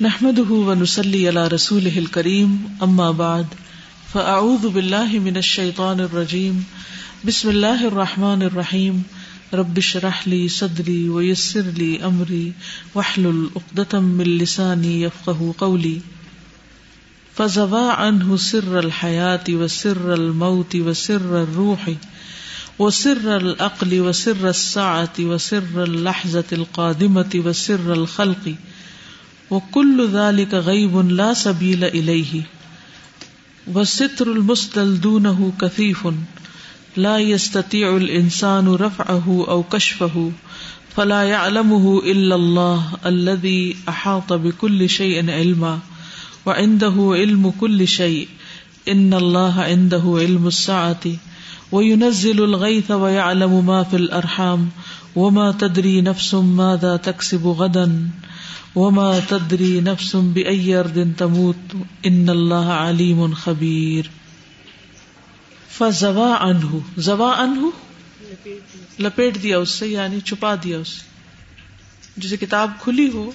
نحمده ونسلي على رسوله الكريم، أما بعد، فأعوذ بالله من الشيطان الرجيم، بسم الله الرحمن الرحيم، رب اشرح لي صدري ويسر لي أمري، واحلل عقدة من لساني يفقه قولي. فزوا عنه سر الحياة وسر الموت وسر الروح وسر العقل وسر الساعة وسر اللحظة القادمة وسر الخلق. وہ وكل ذلك غيب لا سبيل إليه والستر المستل دونه كثيف لا يستطيع الإنسان رفعه أو كشفه فلا يعلمه إلا الله الذي أحاط بكل شيء علما وعنده علم كل شيء إن الله عنده علم الساعة وينزل الغيث ويعلم ما في الأرحام وما تدري نفس ماذا تكسب غدا وما تدری نفس بأي أرض تموت ان اللہ علیم خبیر فزوا عنہ زوا عنہ لپیٹ دیا اس سے یعنی چھپا دیا اس سے۔ جسے کتاب کھلی ہو،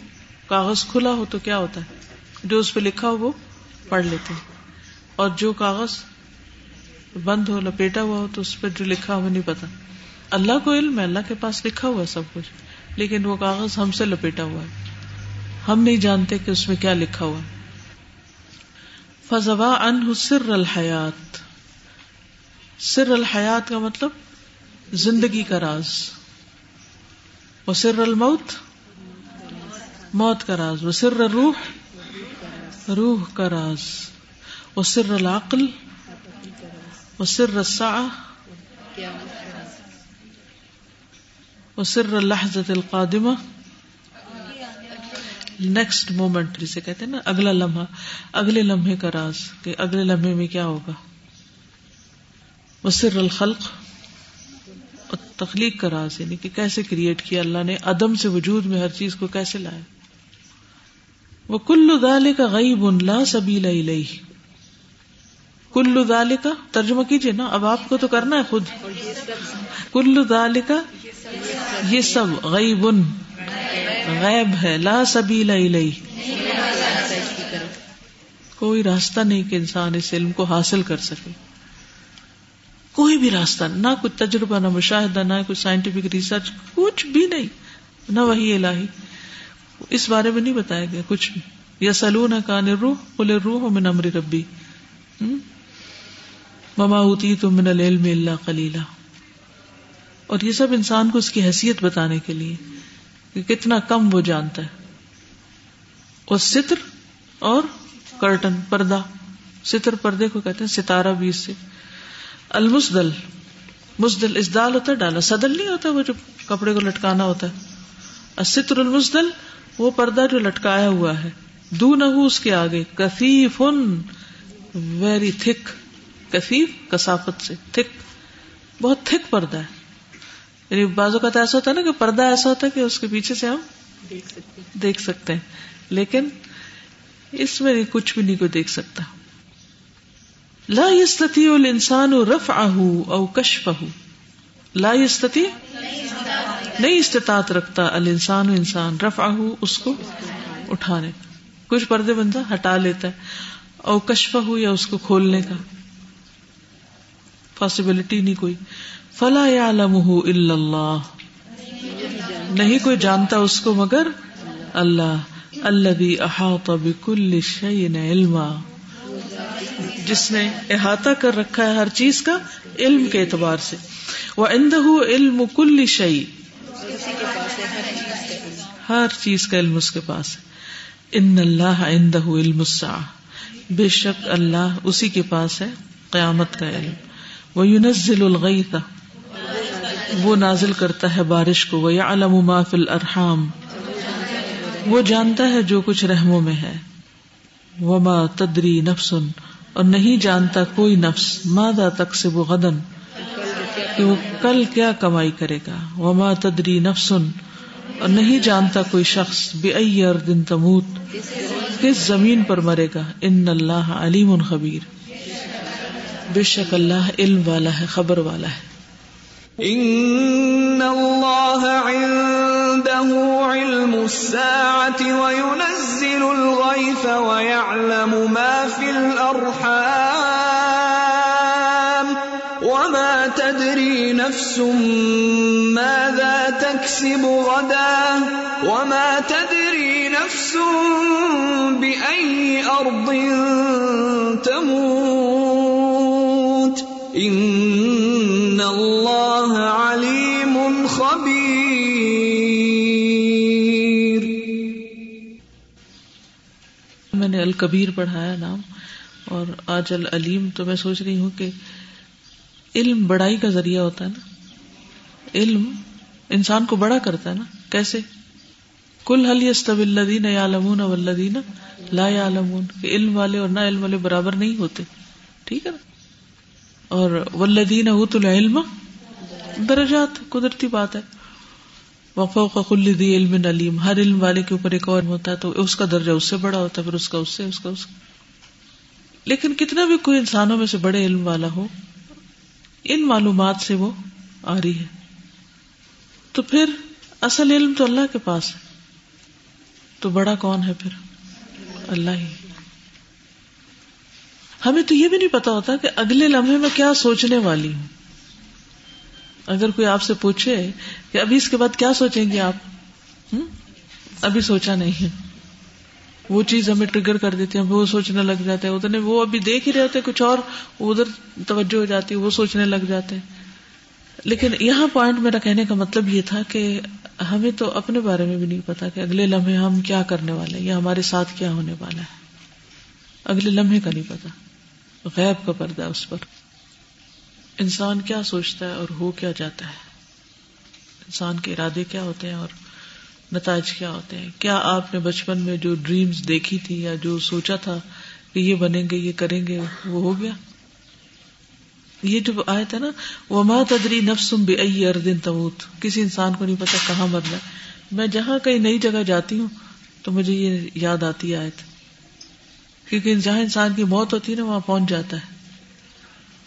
کاغذ کھلا ہو تو کیا ہوتا ہے؟ جو اس پہ لکھا ہو وہ پڑھ لیتے اور جو کاغذ بند ہو، لپیٹا ہوا ہو تو اس پہ جو لکھا ہو نہیں پتا۔ اللہ کو علم ہے، اللہ کے پاس لکھا ہوا ہے سب کچھ، لیکن وہ کاغذ ہم سے لپیٹا ہوا ہے۔ ہم نہیں جانتے کہ اس میں کیا لکھا ہوا فضوا ان سر الحیات سر الحیات کا مطلب زندگی کا راز۔ وہ سر الموت، موت کا راز۔ وہ سر روح روح کا راز۔ وہ سر العقل، وہ سر الساعة وہ سر اللحظة القادمہ۔ نیکسٹ مومنٹ جسے کہتے ہیں نا، اگلا لمحہ، اگلے لمحے کا راز، کہ اگلے لمحے میں کیا ہوگا؟ وہ سر الخلق اور تخلیق کا راز یعنی کہ کیسے کریٹ کیا؟ اللہ نے عدم سے وجود میں ہر چیز کو کیسے لایا؟ وہ کلو دالے کا غیب ان لا سبیلا کلو دالے کا ترجمہ کیجیے نا، اب آپ کو تو کرنا ہے خود۔ کلو دالے کا یہ سب غیب ان غیب ہے، لا سبیل کوئی راستہ نہیں کہ انسان اس علم کو حاصل کر سکے۔ کوئی بھی راستہ، نہ کچھ تجربہ، نہ مشاہدہ، نہ کوئی سائنٹیفک ریسرچ کچھ بھی نہیں، نہ وہی الہی۔ اس بارے میں نہیں بتایا گیا کچھ بھی۔ یا سلون کان روح بولے روح من امر ربی۔ مما ہوتی تو من العلم اللہ کلیلہ اور یہ سب انسان کو اس کی حیثیت بتانے کے لیے۔ کہ کتنا کم وہ جانتا ہے۔ اور ستر اور کرٹن، پردہ۔ ستر پردے کو کہتے ہیں، ستارہ بیس سے۔ المسدل، مسدل اسدال ہوتا ہے، ڈالا۔ سدل نہیں ہوتا وہ جو کپڑے کو لٹکانا ہوتا ہے۔ ستر المسدل، وہ پردہ جو لٹکایا ہوا ہے۔ دو نہ اس کے آگے۔ کفیف ویری تھک کفیف کسافت سے۔ تھک بہت تھک پردہ ہے۔ یعنی بازو کا تو ایسا ہوتا ہے نا کہ پردہ ایسا ہوتا ہے کہ اس کے پیچھے سے ہم دیکھ سکتے ہیں۔ لیکن اس میں کچھ بھی نہیں کوئی دیکھ سکتا۔ لا یستتی الانسان رف آہ او کشف لا یستتی نہیں استطاعت رکھتا الانسان انسان رف آہ اس کو اٹھانے۔ کچھ پردے بندہ ہٹا لیتا ہے او کشف یا اس کو کھولنے کا۔ پاسبلٹی نہیں کوئی۔ فلا یا اللہ۔ نہیں کوئی جانتا اس کو مگر اللہ اللہ احاط بكل شيء علما۔ جس نے احاطہ کر رکھا ہے ہر چیز کا علم کے اعتبار سے۔ وہ اندہ علم کل شعی ہر چیز کا علم اس کے پاس ہے۔ ان اللہ اندہ علم الساعة بے شک اللہ اسی کے پاس ہے قیامت کا علم۔ وہ ينزل الغیث وہ نازل کرتا ہے بارش کو وہ علم ما فی الارحام وہ جانتا ہے جو کچھ رحموں میں ہے۔ وما تدری نفس۔ اور نہیں جانتا کوئی نفس۔ مادا تک سے وہ غدن کہ وہ کل کیا کمائی کرے گا۔ وما تدری نفس۔ اور نہیں جانتا کوئی شخص۔ بے دن تموت۔ کس زمین پر مرے گا؟ ان اللہ علیم خبیر بے شک اللہ علم والا ہے، خبر والا ہے۔ ان اللہ عنده علم الساعة وينزل الغيث الغيث ويعلم ما في الأرحام وما تدري نفس ماذا تكسب غدا وما تدري نفس بأي أرض تموت إن الله الکبیر پڑھایا نام اور آج العلیم تو میں سوچ رہی ہوں کہ علم بڑائی کا ذریعہ ہوتا ہے نا۔ علم انسان کو بڑا کرتا ہے نا۔ کیسے؟ کل حل یستب الدین یا لمون ولدین لا یا علم والے اور نہ علم والے برابر نہیں ہوتے۔ ٹھیک ہے نا؟ اور ولدین اوت العلم درجات، قدرتی بات ہے۔ وفو کا کل دی علم علیم ہر علم والے کے اوپر ایک اور ہوتا ہے، تو اس کا درجہ اس سے بڑا ہوتا ہے، پھر اس کا اس سے، اس کا اس کا۔ لیکن کتنا بھی کوئی انسانوں میں سے بڑے علم والا ہو، ان معلومات سے وہ آ رہی ہے۔ تو پھر اصل علم تو اللہ کے پاس ہے۔ تو بڑا کون ہے پھر؟ اللہ ہی۔ ہمیں تو یہ بھی نہیں پتا ہوتا کہ اگلے لمحے میں کیا سوچنے والی ہوں۔ اگر کوئی آپ سے پوچھے کہ ابھی اس کے بعد کیا سوچیں گے آپ؟ ابھی سوچا نہیں وہ چیز ہمیں ٹریگر کر دیتی ہے وہ سوچنے لگ جاتے ہیں۔ اتنے وہ ابھی دیکھ ہی رہے ہوتے کچھ اور ادھر توجہ ہو جاتی ہے، وہ سوچنے لگ جاتے ہیں۔ لیکن یہاں پوائنٹ میرا کہنے کا مطلب یہ تھا کہ ہمیں تو اپنے بارے میں بھی نہیں پتا کہ اگلے لمحے ہم کیا کرنے والے ہیں یا ہمارے ساتھ کیا ہونے والا ہے۔ اگلے لمحے کا نہیں پتا۔ غیب کا پردہ اس پر۔ انسان کیا سوچتا ہے اور ہو کیا جاتا ہے؟ انسان کے ارادے کیا ہوتے ہیں اور نتائج کیا ہوتے ہیں؟ کیا آپ نے بچپن میں جو ڈریمز دیکھی تھی یا جو سوچا تھا کہ یہ بنیں گے، یہ کریں گے، وہ ہو گیا؟ یہ جو آئے تھا نا وہ تدری نفسم بے اردن تموت۔ کسی انسان کو نہیں پتا کہاں مرنا میں جہاں کئی نئی جگہ جاتی ہوں تو مجھے یہ یاد آتی آیت۔ کیونکہ جہاں انسان کی موت ہوتی ہے نا، وہاں پہنچ جاتا ہے۔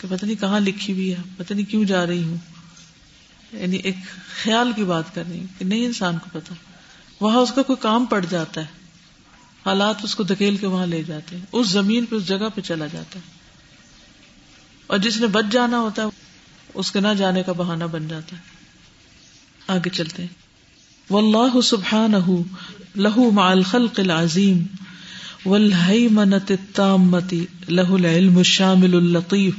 کہ پتہ نہیں کہاں لکھی ہوئی ہے، پتہ نہیں کیوں جا رہی ہوں۔ یعنی ایک خیال کی بات کر رہی ہوں کہ نہیں انسان کو پتا وہاں اس کا کوئی کام پڑ جاتا ہے۔ حالات اس کو دھکیل کے وہاں لے جاتے ہیں۔ اس زمین پہ، اس جگہ پہ چلا جاتا ہے۔ اور جس نے بچ جانا ہوتا ہے، اس کے نہ جانے کا بہانہ بن جاتا ہے۔ آگے چلتے ہیں۔ واللہ سبحانہ، لہو مع الخلق العظیم والہیمنت التامتی لہو العلم الشامل اللطیف۔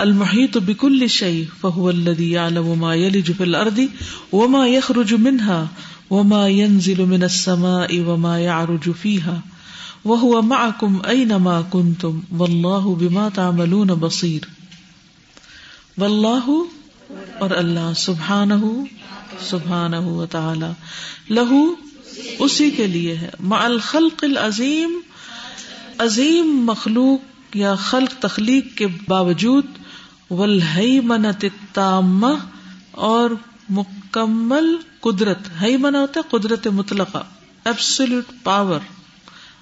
المحیط بكل شيء فهو الذي يعلم ما يلج في الارض وما يخرج منها وما ينزل من السماء وما يعرج فيها وهو معكم اينما كنتم والله بما تعملون بصير والله اور اللہ سبحانہ سبحانہ و تعالی لہو اسی کے لیے ہے مع الخلق العظیم عظیم مخلوق یا خلق تخلیق کے باوجود ولہی منت تام اور مکمل قدرت ہئی منا ہوتا ہے قدرت مطلقہ ایبسلوٹ پاور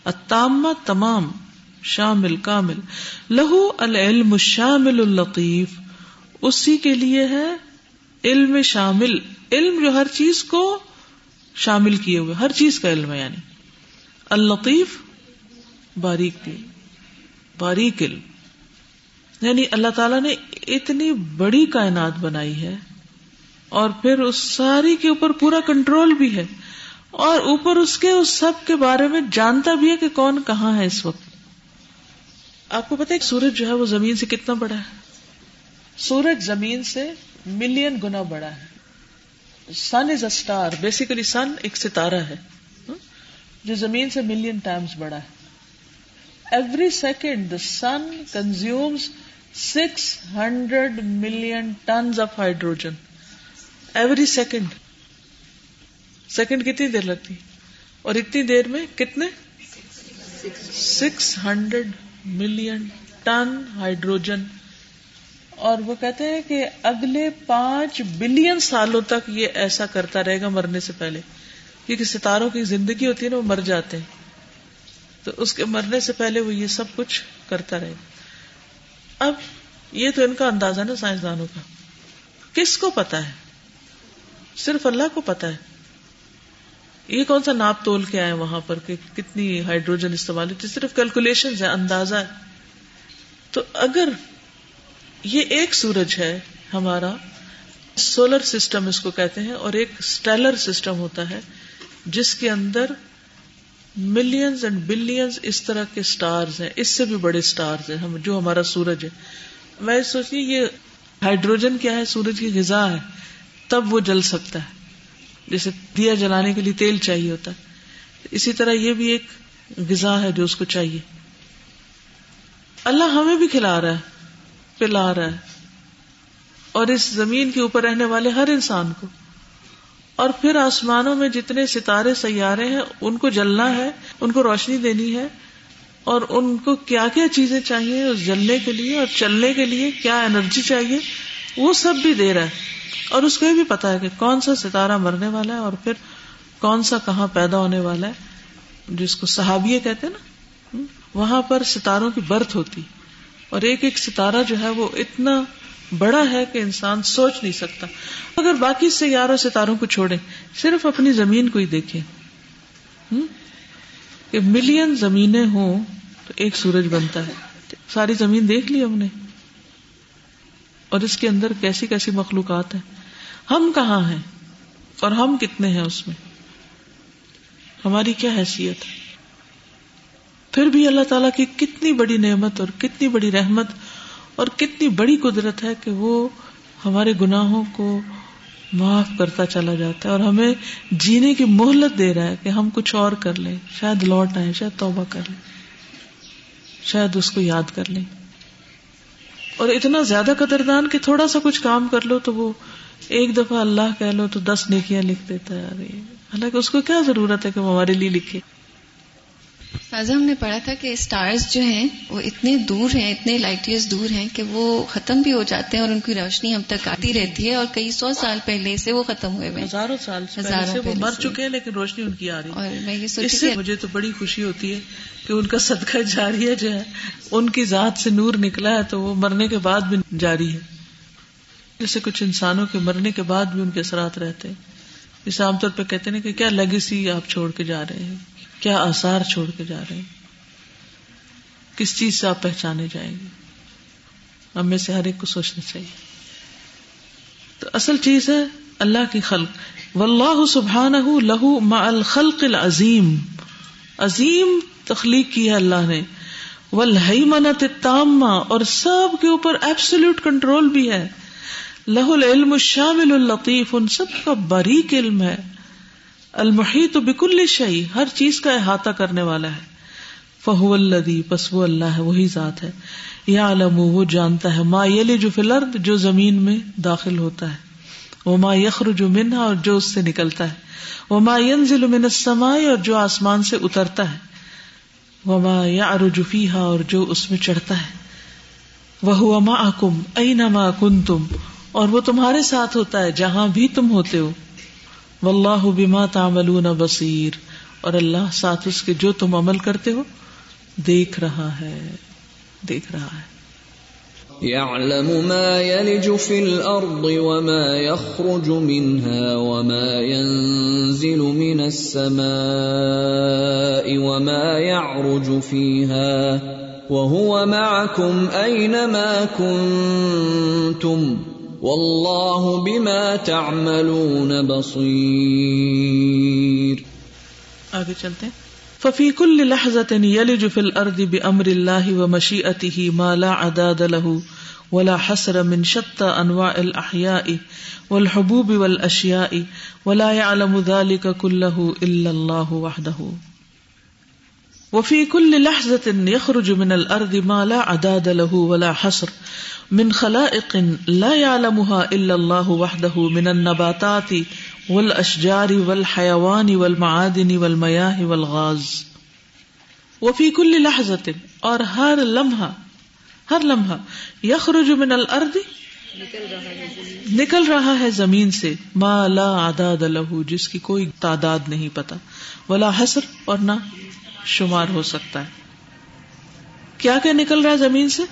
اتام تمام، شامل، کامل۔ لہو العلم شامل الطیف اسی کے لیے ہے علم شامل۔ علم جو ہر چیز کو شامل کیے ہوئے، ہر چیز کا علم ہے یعنی۔ الطیف باریک باریک علم۔ یعنی اللہ تعالیٰ نے اتنی بڑی کائنات بنائی ہے اور پھر اس ساری کے اوپر پورا کنٹرول بھی ہے اور اوپر اس کے اس سب کے بارے میں جانتا بھی ہے کہ کون کہاں ہے اس وقت۔ آپ کو پتا ہے سورج جو ہے وہ زمین سے کتنا بڑا ہے؟ سورج زمین سے ملین گنا بڑا ہے۔ سن از اے اسٹار بیسیکلی سن ایک ستارہ ہے۔ جو زمین سے ملین ٹائمز بڑا ہے۔ Every second the sun consumes six hundred million tons of hydrogen every second second کتنی دیر لگتی؟ اور اتنی دیر میں کتنے؟ Six hundred million ton hydrogen اور وہ کہتے ہیں کہ اگلے پانچ بلین سالوں تک یہ ایسا کرتا رہے گا مرنے سے پہلے. کیونکہ ستاروں کی زندگی ہوتی ہے نا، وہ مر جاتے ہیں. تو اس کے مرنے سے پہلے وہ یہ سب کچھ کرتا رہے گا. اب یہ تو ان کا اندازہ نا سائنسدانوں کا۔ کس کو پتا ہے؟ صرف اللہ کو پتا ہے۔ یہ کون سا ناپ تول کے آئے وہاں پر کہ کتنی ہائیڈروجن استعمال ہوتی صرف کیلکولیشن ہے اندازہ ہے۔ تو اگر یہ ایک سورج ہے، ہمارا سولر سسٹم اس کو کہتے ہیں، اور ایک اسٹیلر سسٹم ہوتا ہے، جس کے اندر ملینز اینڈ بلینز اس طرح کے سٹارز ہیں۔ اس سے بھی بڑے سٹارز ہیں۔ ہم جو ہمارا سورج ہے۔ میں سوچی یہ ہائیڈروجن کیا ہے؟ سورج کی غذا ہے۔ تب وہ جل سکتا ہے۔ جیسے دیا جلانے کے لیے تیل چاہیے ہوتا ہے۔ اسی طرح یہ بھی ایک غذا ہے جو اس کو چاہیے۔ اللہ ہمیں بھی کھلا رہا ہے، پلا رہا ہے۔ اور اس زمین کے اوپر رہنے والے ہر انسان کو۔ اور پھر آسمانوں میں جتنے ستارے سیارے ہیں، ان کو جلنا ہے، ان کو روشنی دینی ہے، اور ان کو کیا کیا چیزیں چاہیے اس جلنے کے لیے اور چلنے کے لیے کیا انرجی چاہیے، وہ سب بھی دے رہا ہے۔ اور اس کو یہ بھی پتا ہے کہ کون سا ستارہ مرنے والا ہے اور پھر کون سا کہاں پیدا ہونے والا ہے، جس کو صحابیے کہتے نا۔ وہاں پر ستاروں کی برتھ ہوتی۔ اور ایک ایک ستارہ جو ہے وہ اتنا بڑا ہے کہ انسان سوچ نہیں سکتا۔ اگر باقی سیاروں ستاروں کو چھوڑے صرف اپنی زمین کو ہی دیکھے کہ ملین زمینیں ہوں تو ایک سورج بنتا ہے۔ ساری زمین دیکھ لی ہم نے۔ اور اس کے اندر کیسی کیسی مخلوقات ہیں۔ ہم کہاں ہیں؟ اور ہم کتنے ہیں اس میں؟ ہماری کیا حیثیت ہے؟ پھر بھی اللہ تعالی کی کتنی بڑی نعمت اور کتنی بڑی رحمت اور کتنی بڑی قدرت ہے کہ وہ ہمارے گناہوں کو معاف کرتا چلا جاتا ہے اور ہمیں جینے کی مہلت دے رہا ہے کہ ہم کچھ اور کر لیں، شاید لوٹ آئے شاید توبہ کر لیں، شاید اس کو یاد کر لیں۔ اور اتنا زیادہ قدردان کہ تھوڑا سا کچھ کام کر لو تو وہ ایک دفعہ اللہ کہہ لو تو دس نیکیاں لکھ دیتا ہے۔ حالانکہ اس کو کیا ضرورت ہے کہ وہ ہمارے لیے لکھے؟ ہم نے پڑھا تھا کہ اسٹارز جو ہیں وہ اتنے دور ہیں اتنے لائٹ ایئرز دور ہیں کہ وہ ختم بھی ہو جاتے ہیں اور ان کی روشنی ہم تک آتی رہتی ہے اور کئی سو سال پہلے سے وہ ختم ہوئے ہوئے ہزاروں سال ہزاروں وہ مر چکے ہیں لیکن روشنی ان کی آ رہی ہے۔ اور میں یہ اس سے مجھے تو بڑی خوشی ہوتی ہے کہ ان کا صدقہ جاری ہے جو ہے ان کی ذات سے نور نکلا ہے تو وہ مرنے کے بعد بھی جاری ہے۔ جیسے کچھ انسانوں کے مرنے کے بعد بھی ان کے اثرات رہتے ہیں۔ جیسے عام طور پہ کہتے ہیں کہ کیا لیگیسی آپ چھوڑ کے جا رہے ہیں؟ کیا آسار چھوڑ کے جا رہے ہیں؟ کس چیز سے آپ پہچانے جائیں گے؟ ہم میں سے ہر ایک کو سوچنا چاہیے۔ تو اصل چیز ہے اللہ کی خلق۔ واللہ سبحانہ لہو ما الخلق العظیم۔ عظیم تخلیق کی ہے اللہ نے۔ والحیمنت التامہ۔ اور سب کے اوپر ایبسولوٹ کنٹرول بھی ہے۔ لہ العلم الشامل اللطیف۔ ان سب کا باریک علم ہے۔ المحیط بکل شعی ہر چیز کا احاطہ کرنے والا ہے۔ فہو الدی پس وہ اللہ ہے، وہی ذات ہے۔ یا علم وہ جانتا ہے۔ ما یلی جو فلرد جو زمین میں داخل ہوتا ہے۔ وہ ما یخر جو منہا، اور جو اس سے نکلتا ہے۔ وہ ما ینزل من السماء، اور جو آسمان سے اترتا ہے۔ وہ ما یعرج فیہا، اور جو اس میں چڑھتا ہے۔ وہ معکم اینما کنتم۔ اور وہ تمہارے ساتھ ہوتا ہے، جہاں بھی تم ہوتے ہو۔ واللہ بما تعملون بصیر۔ اور اللہ ساتھ اس کے جو تم عمل کرتے ہو، دیکھ رہا ہے، دیکھ رہا ہے۔ يعلم ما يلج في الأرض وما يخرج منها وما ينزل من السماء وما يعرج فيها وهو معكم أينما كنتم واللہ بما تعملون بصیر۔ آگے چلتے ہیں۔ ففی کل لحظة يلج في الارض بامر الله ومشيئته ما لا عداد له ولا حسر من شتى انواع الاحياء والحبوب والاشياء ولا يعلم ذلك كله الا الله وحده وفي كل لحظة يخرج من الارض ما لا عداد له ولا حسر من خلائق لا يعلمها الا الله وحده من النباتات والاشجار والحيوان والمعادن والمياه والغاز. وفي كل لحظه اور ہر لمحہ ہر لمحہ یخرج من الارض، نکل رہا ہے زمین سے، ما لا عداد له، جس کی کوئی تعداد نہیں پتا، ولا حسر اور نہ شمار ہو سکتا ہے۔ کیا کیا نکل رہا ہے زمین سے؟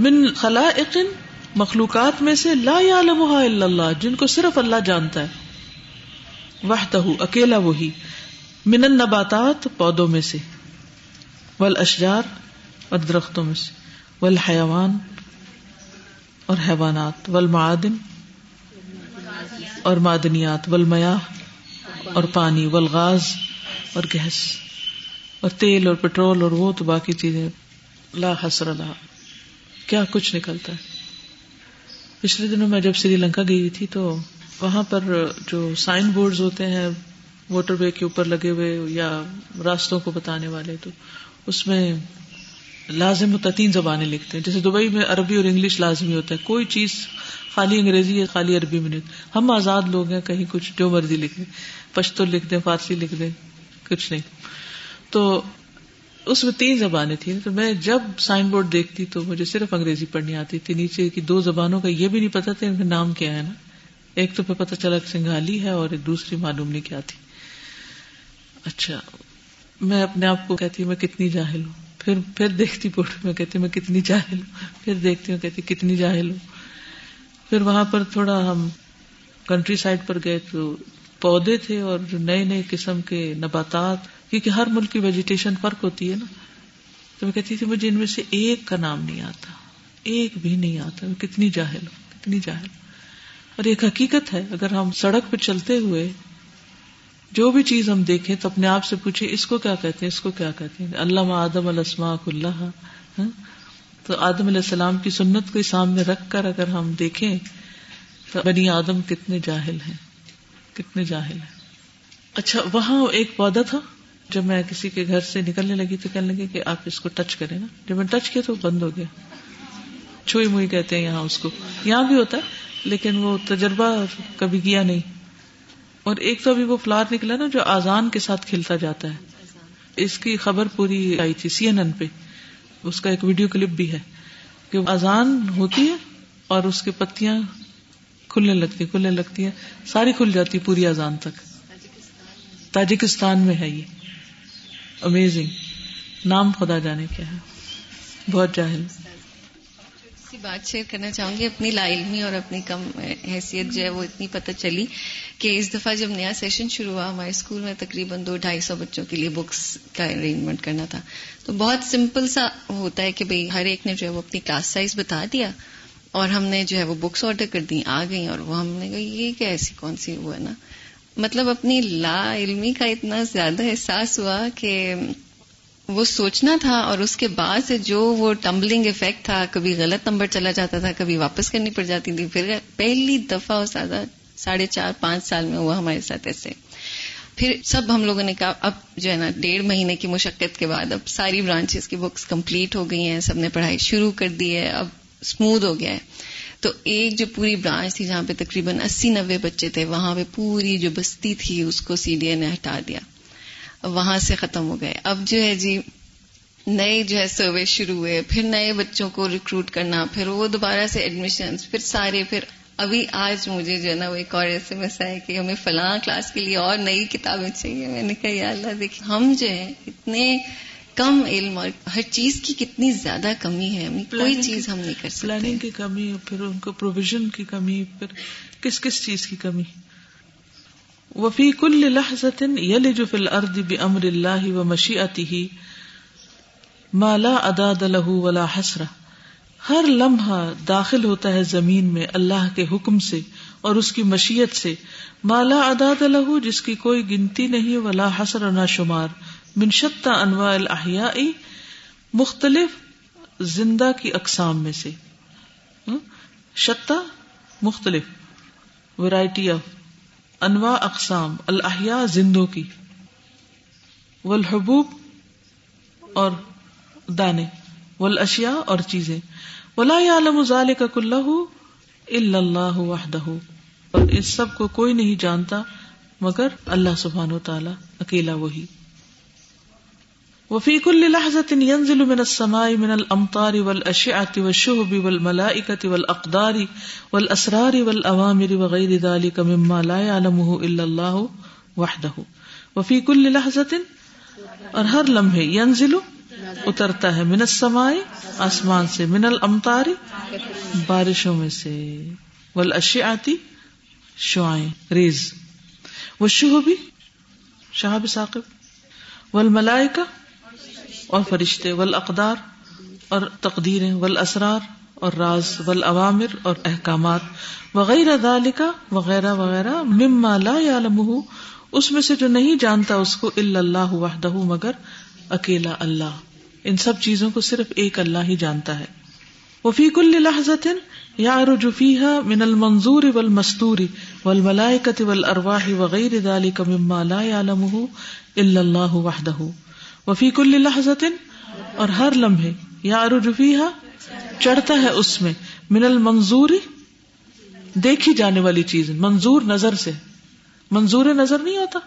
من خلائق مخلوقات میں سے لا الا اللہ، جن کو صرف اللہ جانتا ہے۔ وحدہ، اکیلا وہی۔ من النباتات، پودوں میں سے۔ والاشجار اور درختوں میں سے۔ والحیوان اور حیوانات۔ والمعادن اور معدنیات۔ والمیاہ اور پانی۔ والغاز اور گیس۔ اور تیل اور پیٹرول اور وہ تو باقی چیزیں۔ لا حسر لا کیا کچھ نکلتا ہے۔ پچھلے دنوں میں جب سری لنکا گئی تھی تو وہاں پر جو سائن بورڈ ہوتے ہیں، واٹر وے کے اوپر لگے ہوئے یا راستوں کو بتانے والے، تو اس میں لازم ہوتا تین زبانیں لکھتے ہیں۔ جیسے دبئی میں عربی اور انگلش لازمی ہوتا ہے۔ کوئی چیز خالی انگریزی یا خالی عربی میں نہیں۔ ہم آزاد لوگ ہیں، کہیں کچھ جو مرضی لکھ دیں۔ پشتو لکھ دیں، فارسی لکھ دیں، کچھ نہیں۔ تو اس میں تین زبانیں تھیں تو میں جب سائن بورڈ دیکھتی تو مجھے صرف انگریزی پڑھنی آتی تھی۔ نیچے کی دو زبانوں کا یہ بھی نہیں پتا تھا ان کا نام کیا ہے نا۔ ایک تو پتا چلا سنگھالی ہے اور ایک دوسری معلوم نہیں کیا تھی۔ اچھا میں اپنے آپ کو کہتی ہوں میں کتنی جاہل ہوں۔ پھر پھر دیکھتی بورڈ میں کہتی ہوں میں کتنی جاہل ہوں۔ پھر دیکھتی ہوں کہتی کتنی جاہل ہوں۔ پھر وہاں پر تھوڑا ہم کنٹری سائڈ پر گئے تو پودے تھے اور جو نئے نئے قسم کے نباتات۔ کیونکہ ہر ملک کی ویجیٹیشن فرق ہوتی ہے نا۔ تو میں کہتی تھی مجھے ان میں سے ایک کا نام نہیں آتا۔ ایک بھی نہیں آتا۔ میں کتنی جاہل ہوں کتنی جاہل۔ اور ایک حقیقت ہے، اگر ہم سڑک پہ چلتے ہوئے جو بھی چیز ہم دیکھیں تو اپنے آپ سے پوچھے اس کو کیا کہتے ہیں؟ اس کو کیا کہتے ہیں؟ اللہ آدم السما اللہ ہاں؟ تو آدم علیہ السلام کی سنت کو سامنے رکھ کر اگر ہم دیکھیں تو بنی آدم کتنے جاہل ہیں، کتنے جاہل ہیں۔ اچھا وہاں ایک پودا تھا۔ جب میں کسی کے گھر سے نکلنے لگی تو کہنے لگی کہ آپ اس کو ٹچ کریں نا۔ جب میں ٹچ کیا تو بند ہو گیا۔ چھوئی موئی کہتے ہیں یہاں اس کو۔ یہاں بھی ہوتا ہے، لیکن وہ تجربہ کبھی کیا نہیں۔ اور ایک تو ابھی وہ فلار نکلا نا جو آزان کے ساتھ کھلتا جاتا ہے۔ اس کی خبر پوری آئی تھی سی این این پہ۔ اس کا ایک ویڈیو کلپ بھی ہے کہ آزان ہوتی ہے اور اس کی پتیاں کھلنے لگتی کھلنے لگتی ہیں۔ ساری کھل جاتی پوری آزان تک۔ تاجکستان میں ہے یہ۔ امیزنگ نام خدا جانے کیا ہے بہت جاہل. بات شیئر کرنا چاہوں گی. اپنی لا علمی اور اپنی کم حیثیت جو ہے وہ اتنی پتہ چلی کہ اس دفعہ جب نیا سیشن شروع ہوا، ہمارے اسکول میں تقریباً دو ڈھائی سو بچوں کے لیے بکس کا ارینجمنٹ کرنا تھا. تو بہت سمپل سا ہوتا ہے کہ بھائی ہر ایک نے جو ہے وہ اپنی کلاس سائز بتا دیا اور ہم نے جو ہے وہ بکس آرڈر کر دی آ گئی اور وہ ہم نے کہا، یہ کیا ایسی کون سی وہ ہے نا؟ مطلب اپنی لا علمی کا اتنا زیادہ احساس ہوا کہ وہ سوچنا تھا اور اس کے بعد سے جو وہ ٹمبلنگ افیکٹ تھا، کبھی غلط نمبر چلا جاتا تھا، کبھی واپس کرنی پڑ جاتی تھی۔ پھر پہلی دفعہ زیادہ ساڑھے چار، پانچ سال میں ہوا ہمارے ساتھ ایسے۔ پھر سب ہم لوگوں نے کہا، اب جو ہے نا، ڈیڑھ مہینے کی مشقت کے بعد اب ساری برانچز کی بکس کمپلیٹ ہو گئی ہیں، سب نے پڑھائی شروع کر دی ہے، اب اسموتھ ہو گیا ہے۔ تو ایک جو پوری برانچ تھی جہاں پہ تقریباً اسی نوے بچے تھے، وہاں پہ پوری جو بستی تھی، اس کو سی ڈی اے نے ہٹا دیا۔ وہاں سے ختم ہو گئے۔ اب جو ہے جی نئے جو ہے سروے شروع ہوئے، پھر نئے بچوں کو ریکروٹ کرنا، پھر وہ دوبارہ سے ایڈمیشن پھر سارے، پھر ابھی آج مجھے جو ہے نا وہ ایک اور ایس ایم ایس ہے کہ ہمیں فلاں کلاس کے لیے اور نئی کتابیں چاہیے۔ میں نے کہا، یا اللہ دیکھیں ہم جو ہے اتنے کم علم اور ہر چیز کی کتنی زیادہ کمی ہے۔ کوئی چیز ہم نہیں کر سکتے۔ پلاننگ کی کمی پھر ان کو پروویژن کی کمی پھر کس کس چیز کی کمی؟ وفی کل لحظت یلج فی الارض بامر اللہ و مشیئته ما لا اداد له ولا حسرہ۔ ہر لمحہ داخل ہوتا ہے زمین میں اللہ کے حکم سے اور اس کی مشیت سے۔ مالا اداد لہو جس کی کوئی گنتی نہیں ولا حسر نہ شمار منشتا انواع الاحیاء مختلف زندہ کی اقسام میں سے۔ شتا مختلف ورائٹی آف انواع اقسام، الاحیاء زندوں کی۔ والحبوب اور دانے، والاشیاء اور چیزیں۔ ولا يعلم ذلك كله الا الله وحده اور اس سب کو کوئی نہیں جانتا مگر اللہ سبحانہ و تعالی اکیلا وہی۔ وفي كل ينزل من السماء من الأمطار والأشعة والشهب والملائكة والأقدار والأسرار والأوامر وغير ذلك مما لا يعلمه إلا الله وحده. وفي كل لحظة، اور ہر لمحے ينزل، اترتا ہے من السماء، آسمان سے من الامطار بارشوں میں سے. والاشعة شعائیں، ریز. وہ شہ شہاب ثاقب. والملائکہ اور فرشتے والاقدار اور تقدیریں والاسرار اور راز والعوامر اور احکامات وغیرہ ذالکا وغیرہ وغیرہ مما لا یعلمہ، اس میں سے جو نہیں جانتا اس کو الا اللہ وحدہ، مگر اکیلا اللہ۔ ان سب چیزوں کو صرف ایک اللہ ہی جانتا ہے۔ وفی کل لحظت یعرج فیها من المنظور والمستور والملائکة والارواح وغیر ذلك مما لا يعلمه الا اللہ وحدہ۔ وفی کل لحظت اور ہر لمحے، یعرج فیها چڑھتا ہے اس میں، من المنظور دیکھی جانے والی چیز، منظور نظر سے۔ منظور نظر نہیں ہوتا؟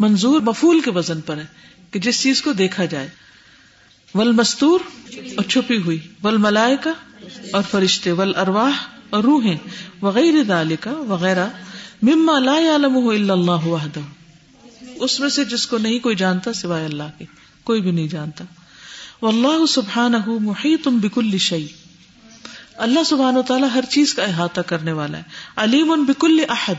منظور مفول کے وزن پر ہے، کہ جس چیز کو دیکھا جائے۔ ول مستور اور چھپی ہوئی۔ ول ملائے کا اور فرشتے۔ ول ارواہ اور روحیں۔ وغیرہ دال کا وغیرہ۔ مما لا عالم اللہ وحدہ۔ اس میں سے جس کو نہیں کوئی جانتا سوائے اللہ کے، کوئی بھی نہیں جانتا۔ واللہ سبحانہ محیط بکل شعی اللہ سبحان و تعالیٰ ہر چیز کا احاطہ کرنے والا ہے۔ علیم ان بکل احد۔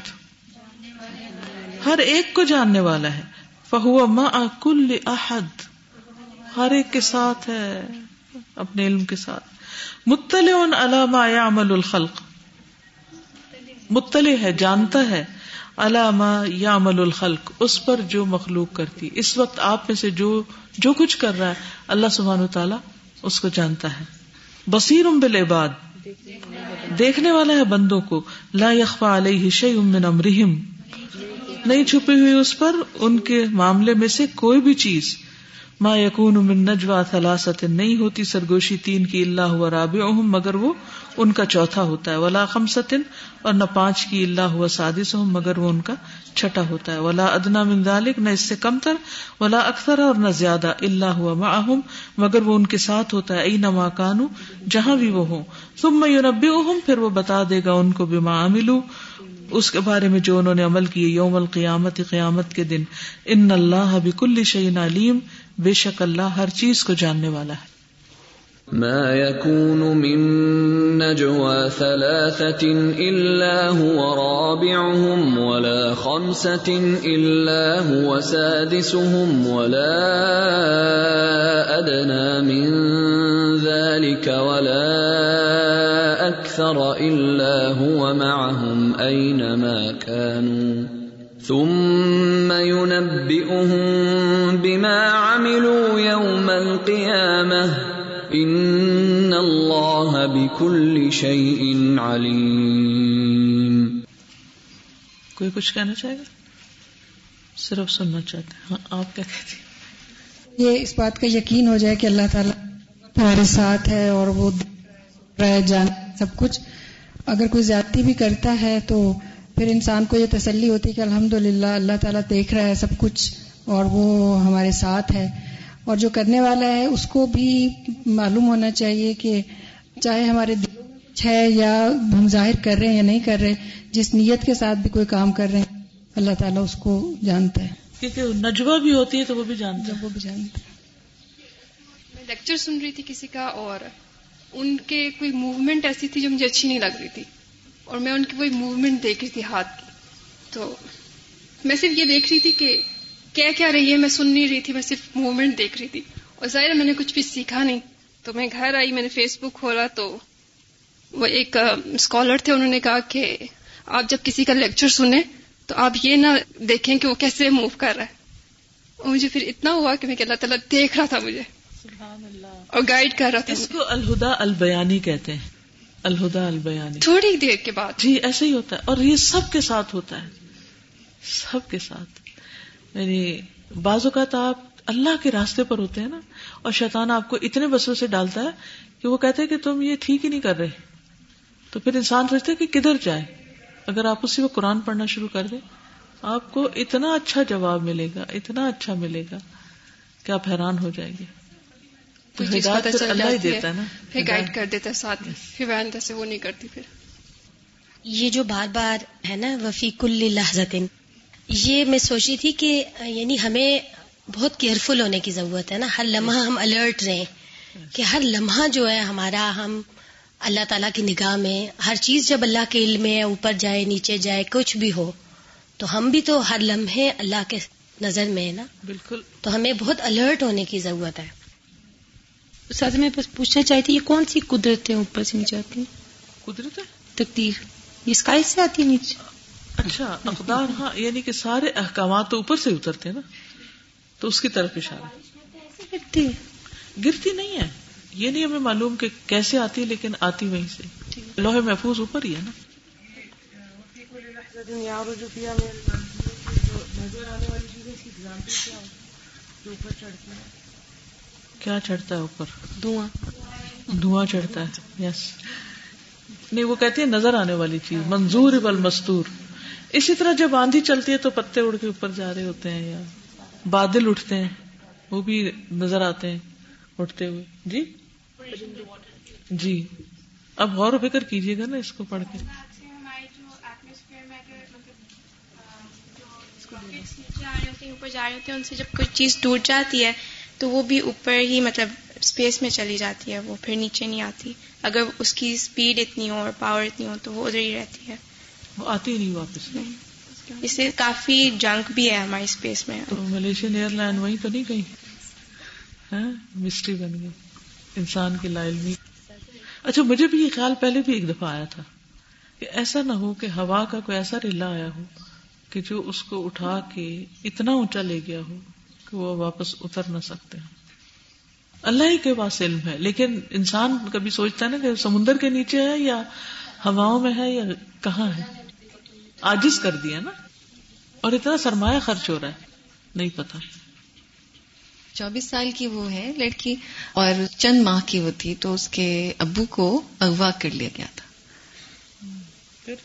ہر ایک کو جاننے والا ہے۔ فہو ما کل احد۔ ہر ایک کے ساتھ ہے، اپنے علم کے ساتھ۔ مطلع علامہ عمل الخلق۔ مطلع ہے، جانتا ہے۔ علامہ یا عمل الخلق، اس پر جو مخلوق کرتی۔ اس وقت آپ میں سے جو جو کچھ کر رہا ہے، اللہ سبحان تعالیٰ اس کو جانتا ہے۔ بصیر بالعباد۔ دیکھنے والا ہے بندوں کو۔ لا یخفا علیہ شیء من امرہم نہیں چھپی ہوئی اس پر ان کے معاملے میں سے کوئی بھی چیز۔ ما یقون من نجوا ثلاثت نہیں ہوتی سرگوشی تین کی، اللہ ہوا رابعہم، مگر وہ ان کا چوتھا ہوتا ہے۔ ولا خمسط اور نہ پانچ کی اللہ ہوا سادس ہوں، مگر وہ ان کا چھٹا ہوتا ہے۔ ولا ادنا من ذالک نہ اس سے کم تر ولا اکثر اور نہ زیادہ۔ اللہ ہوا معہم، مگر وہ ان کے ساتھ ہوتا ہے۔ اینا ما کانو جہاں بھی وہ ہوں۔ ثم ینبئہم پھر وہ بتا دے گا ان کو بما عملو اس کے بارے میں جو انہوں نے عمل کیے یوم القیامت، قیامت کے دن۔ ان اللہ بکل شعین علیم۔ بے شک اللہ ہر چیز کو جاننے والا ہے۔ ما يكون من نجوى ثلاثة إلا هو رابعهم ولا خمسة إلا هو سادسهم ولا أدنى من ذلك ولا أكثر إلا هو معهم أينما كانوا. ثم ينبئهم بما عملوا يوم القيامة. إن الله بكل شيء عليم۔ کوئی کچھ کہنا چاہے گا؟ صرف سننا چاہتے ہیں۔ ہاں آپ کیا کہتے ہیں؟ یہ اس بات کا یقین ہو جائے کہ اللہ تعالیٰ ہمارے ساتھ ہے اور وہ رہ جان سب کچھ۔ اگر کوئی زیادتی بھی کرتا ہے تو پھر انسان کو یہ تسلی ہوتی ہے کہ الحمد للہ اللہ تعالیٰ دیکھ رہا ہے سب کچھ اور وہ ہمارے ساتھ ہے۔ اور جو کرنے والا ہے اس کو بھی معلوم ہونا چاہیے کہ چاہے ہمارے دل ہے یا ہم ظاہر کر رہے ہیں یا نہیں کر رہے جس نیت کے ساتھ بھی کوئی کام کر رہے ہیں اللہ تعالیٰ اس کو جانتا ہے۔ کیونکہ نجوا بھی ہوتی ہے تو وہ بھی جانتا ہے۔ وہ بھی جانتا ہے۔ میں لیکچر سن رہی تھی کسی کا اور ان کے کوئی موومنٹ ایسی تھی جو مجھے اچھی نہیں لگ رہی تھی۔ اور میں ان کی وہی موومنٹ دیکھ رہی تھی ہاتھ کی۔ تو میں صرف یہ دیکھ رہی تھی کہ کیا کیا رہی ہے میں سن نہیں رہی تھی میں صرف موومنٹ دیکھ رہی تھی۔ اور ظاہر میں نے کچھ بھی سیکھا نہیں۔ تو میں گھر آئی میں نے فیس بک کھولا تو وہ ایک اسکالر تھے انہوں نے کہا کہ آپ جب کسی کا لیکچر سنیں تو آپ یہ نہ دیکھیں کہ وہ کیسے موو کر رہا ہے۔ اور مجھے پھر اتنا ہوا کہ میں کہ اللہ تعالیٰ دیکھ رہا تھا مجھے۔ اور گائیڈ کر رہا تھا۔ اس کو الہدا البیانی کہتے ہیں۔ الہدا البیانی۔ تھوڑی دیر کے بعد۔ جی ایسے ہی ہوتا ہے۔ اور یہ سب کے ساتھ ہوتا ہے۔ سب کے ساتھ۔ یعنی بعض اوقات آپ اللہ کے راستے پر ہوتے ہیں نا اور شیطان آپ کو اتنے بسوں سے ڈالتا ہے کہ وہ کہتے ہیں کہ تم یہ ٹھیک ہی نہیں کر رہے۔ تو پھر انسان سوچتے کہ کدھر جائے اگر آپ اسی وقت قرآن پڑھنا شروع کر دیں آپ کو اتنا اچھا جواب ملے گا اتنا اچھا ملے گا کہ آپ حیران ہو جائیں گے۔ اللہ ہی دیتا نا۔ پھر گائڈ کر دیتا ساتھ پھر سے وہ نہیں کرتی پھر۔ یہ جو بار بار ہے نا وفیق اللہ یہ میں سوچی تھی کہ یعنی ہمیں بہت کیئرفل ہونے کی ضرورت ہے نا۔ ہر لمحہ ہم الرٹ رہیں کہ ہر لمحہ جو ہے ہمارا ہم اللہ تعالیٰ کی نگاہ میں ہر چیز جب اللہ کے علم میں اوپر جائے نیچے جائے کچھ بھی ہو تو ہم بھی تو ہر لمحے اللہ کے نظر میں ہے نا۔ بالکل۔ تو ہمیں بہت الرٹ ہونے کی ضرورت ہے۔ ساتھ میں بس پوچھنا چاہتی یہ کون سی قدرتیں اوپر سے نیچے آتی ہیں؟ قدرت ہے تقدیر۔ یہ اسکائی سے آتی ہے نیچے؟ اچھا اقدار ہاں یعنی کہ سارے احکامات تو اوپر سے اترتے ہیں نا؟ تو اس کی طرف اشارہ۔ ہے گرتی نہیں ہے۔ یہ نہیں ہمیں معلوم کہ کیسے آتی لیکن آتی وہیں سے۔ لوہے محفوظ اوپر ہی ہے نا؟ کیا چڑھتا ہے اوپر؟ دھواں۔ دھواں چڑھتا ہے یس۔ نہیں وہ کہتی ہے نظر آنے والی چیز منظور بل مستور۔ اسی طرح جب آندھی چلتی ہے تو پتے اڑ کے اوپر جا رہے ہوتے ہیں یا بادل اٹھتے ہیں، وہ بھی نظر آتے ہیں اٹھتے ہوئے۔ جی؟ جی۔ اب غور و فکر کیجیے گا نا اس کو پڑھ کے۔ اوپر جا رہے ہوتے ہیں ان سے جب کوئی چیز ٹوٹ جاتی ہے تو وہ بھی اوپر ہی مطلب اسپیس میں چلی جاتی ہے، وہ پھر نیچے نہیں آتی۔ اگر اس کی اسپیڈ اتنی ہو اور پاور اتنی ہو تو وہ ادھر ہی رہتی ہے۔ وہ آتی نہیں واپس۔ اس سے کافی جنک بھی ہے ہماری اسپیس میں۔ تو ملیشین ایئر لائن وہیں تو نہیں گئی؟ ہاں مسٹری بن گئی۔ انسان کی لا علمی اچھا مجھے بھی یہ خیال پہلے بھی ایک دفعہ آیا تھا کہ ایسا نہ ہو کہ ہوا کا کوئی ایسا ریلا آیا ہو کہ جو اس کو اٹھا کے اتنا اونچا لے گیا ہو کہ وہ واپس اتر نہ سکتے۔ اللہ ہی کے پاس علم ہے لیکن انسان کبھی سوچتا ہے نا کہ سمندر کے نیچے ہے یا ہواؤں میں ہے یا کہاں ہے؟ آجز کر دیا نا اور اتنا سرمایہ خرچ ہو رہا ہے نہیں پتا۔ چوبیس سال کی وہ ہے لڑکی اور چند ماہ کی وہ تھی تو اس کے ابو کو اغوا کر لیا گیا تھا۔ پھر؟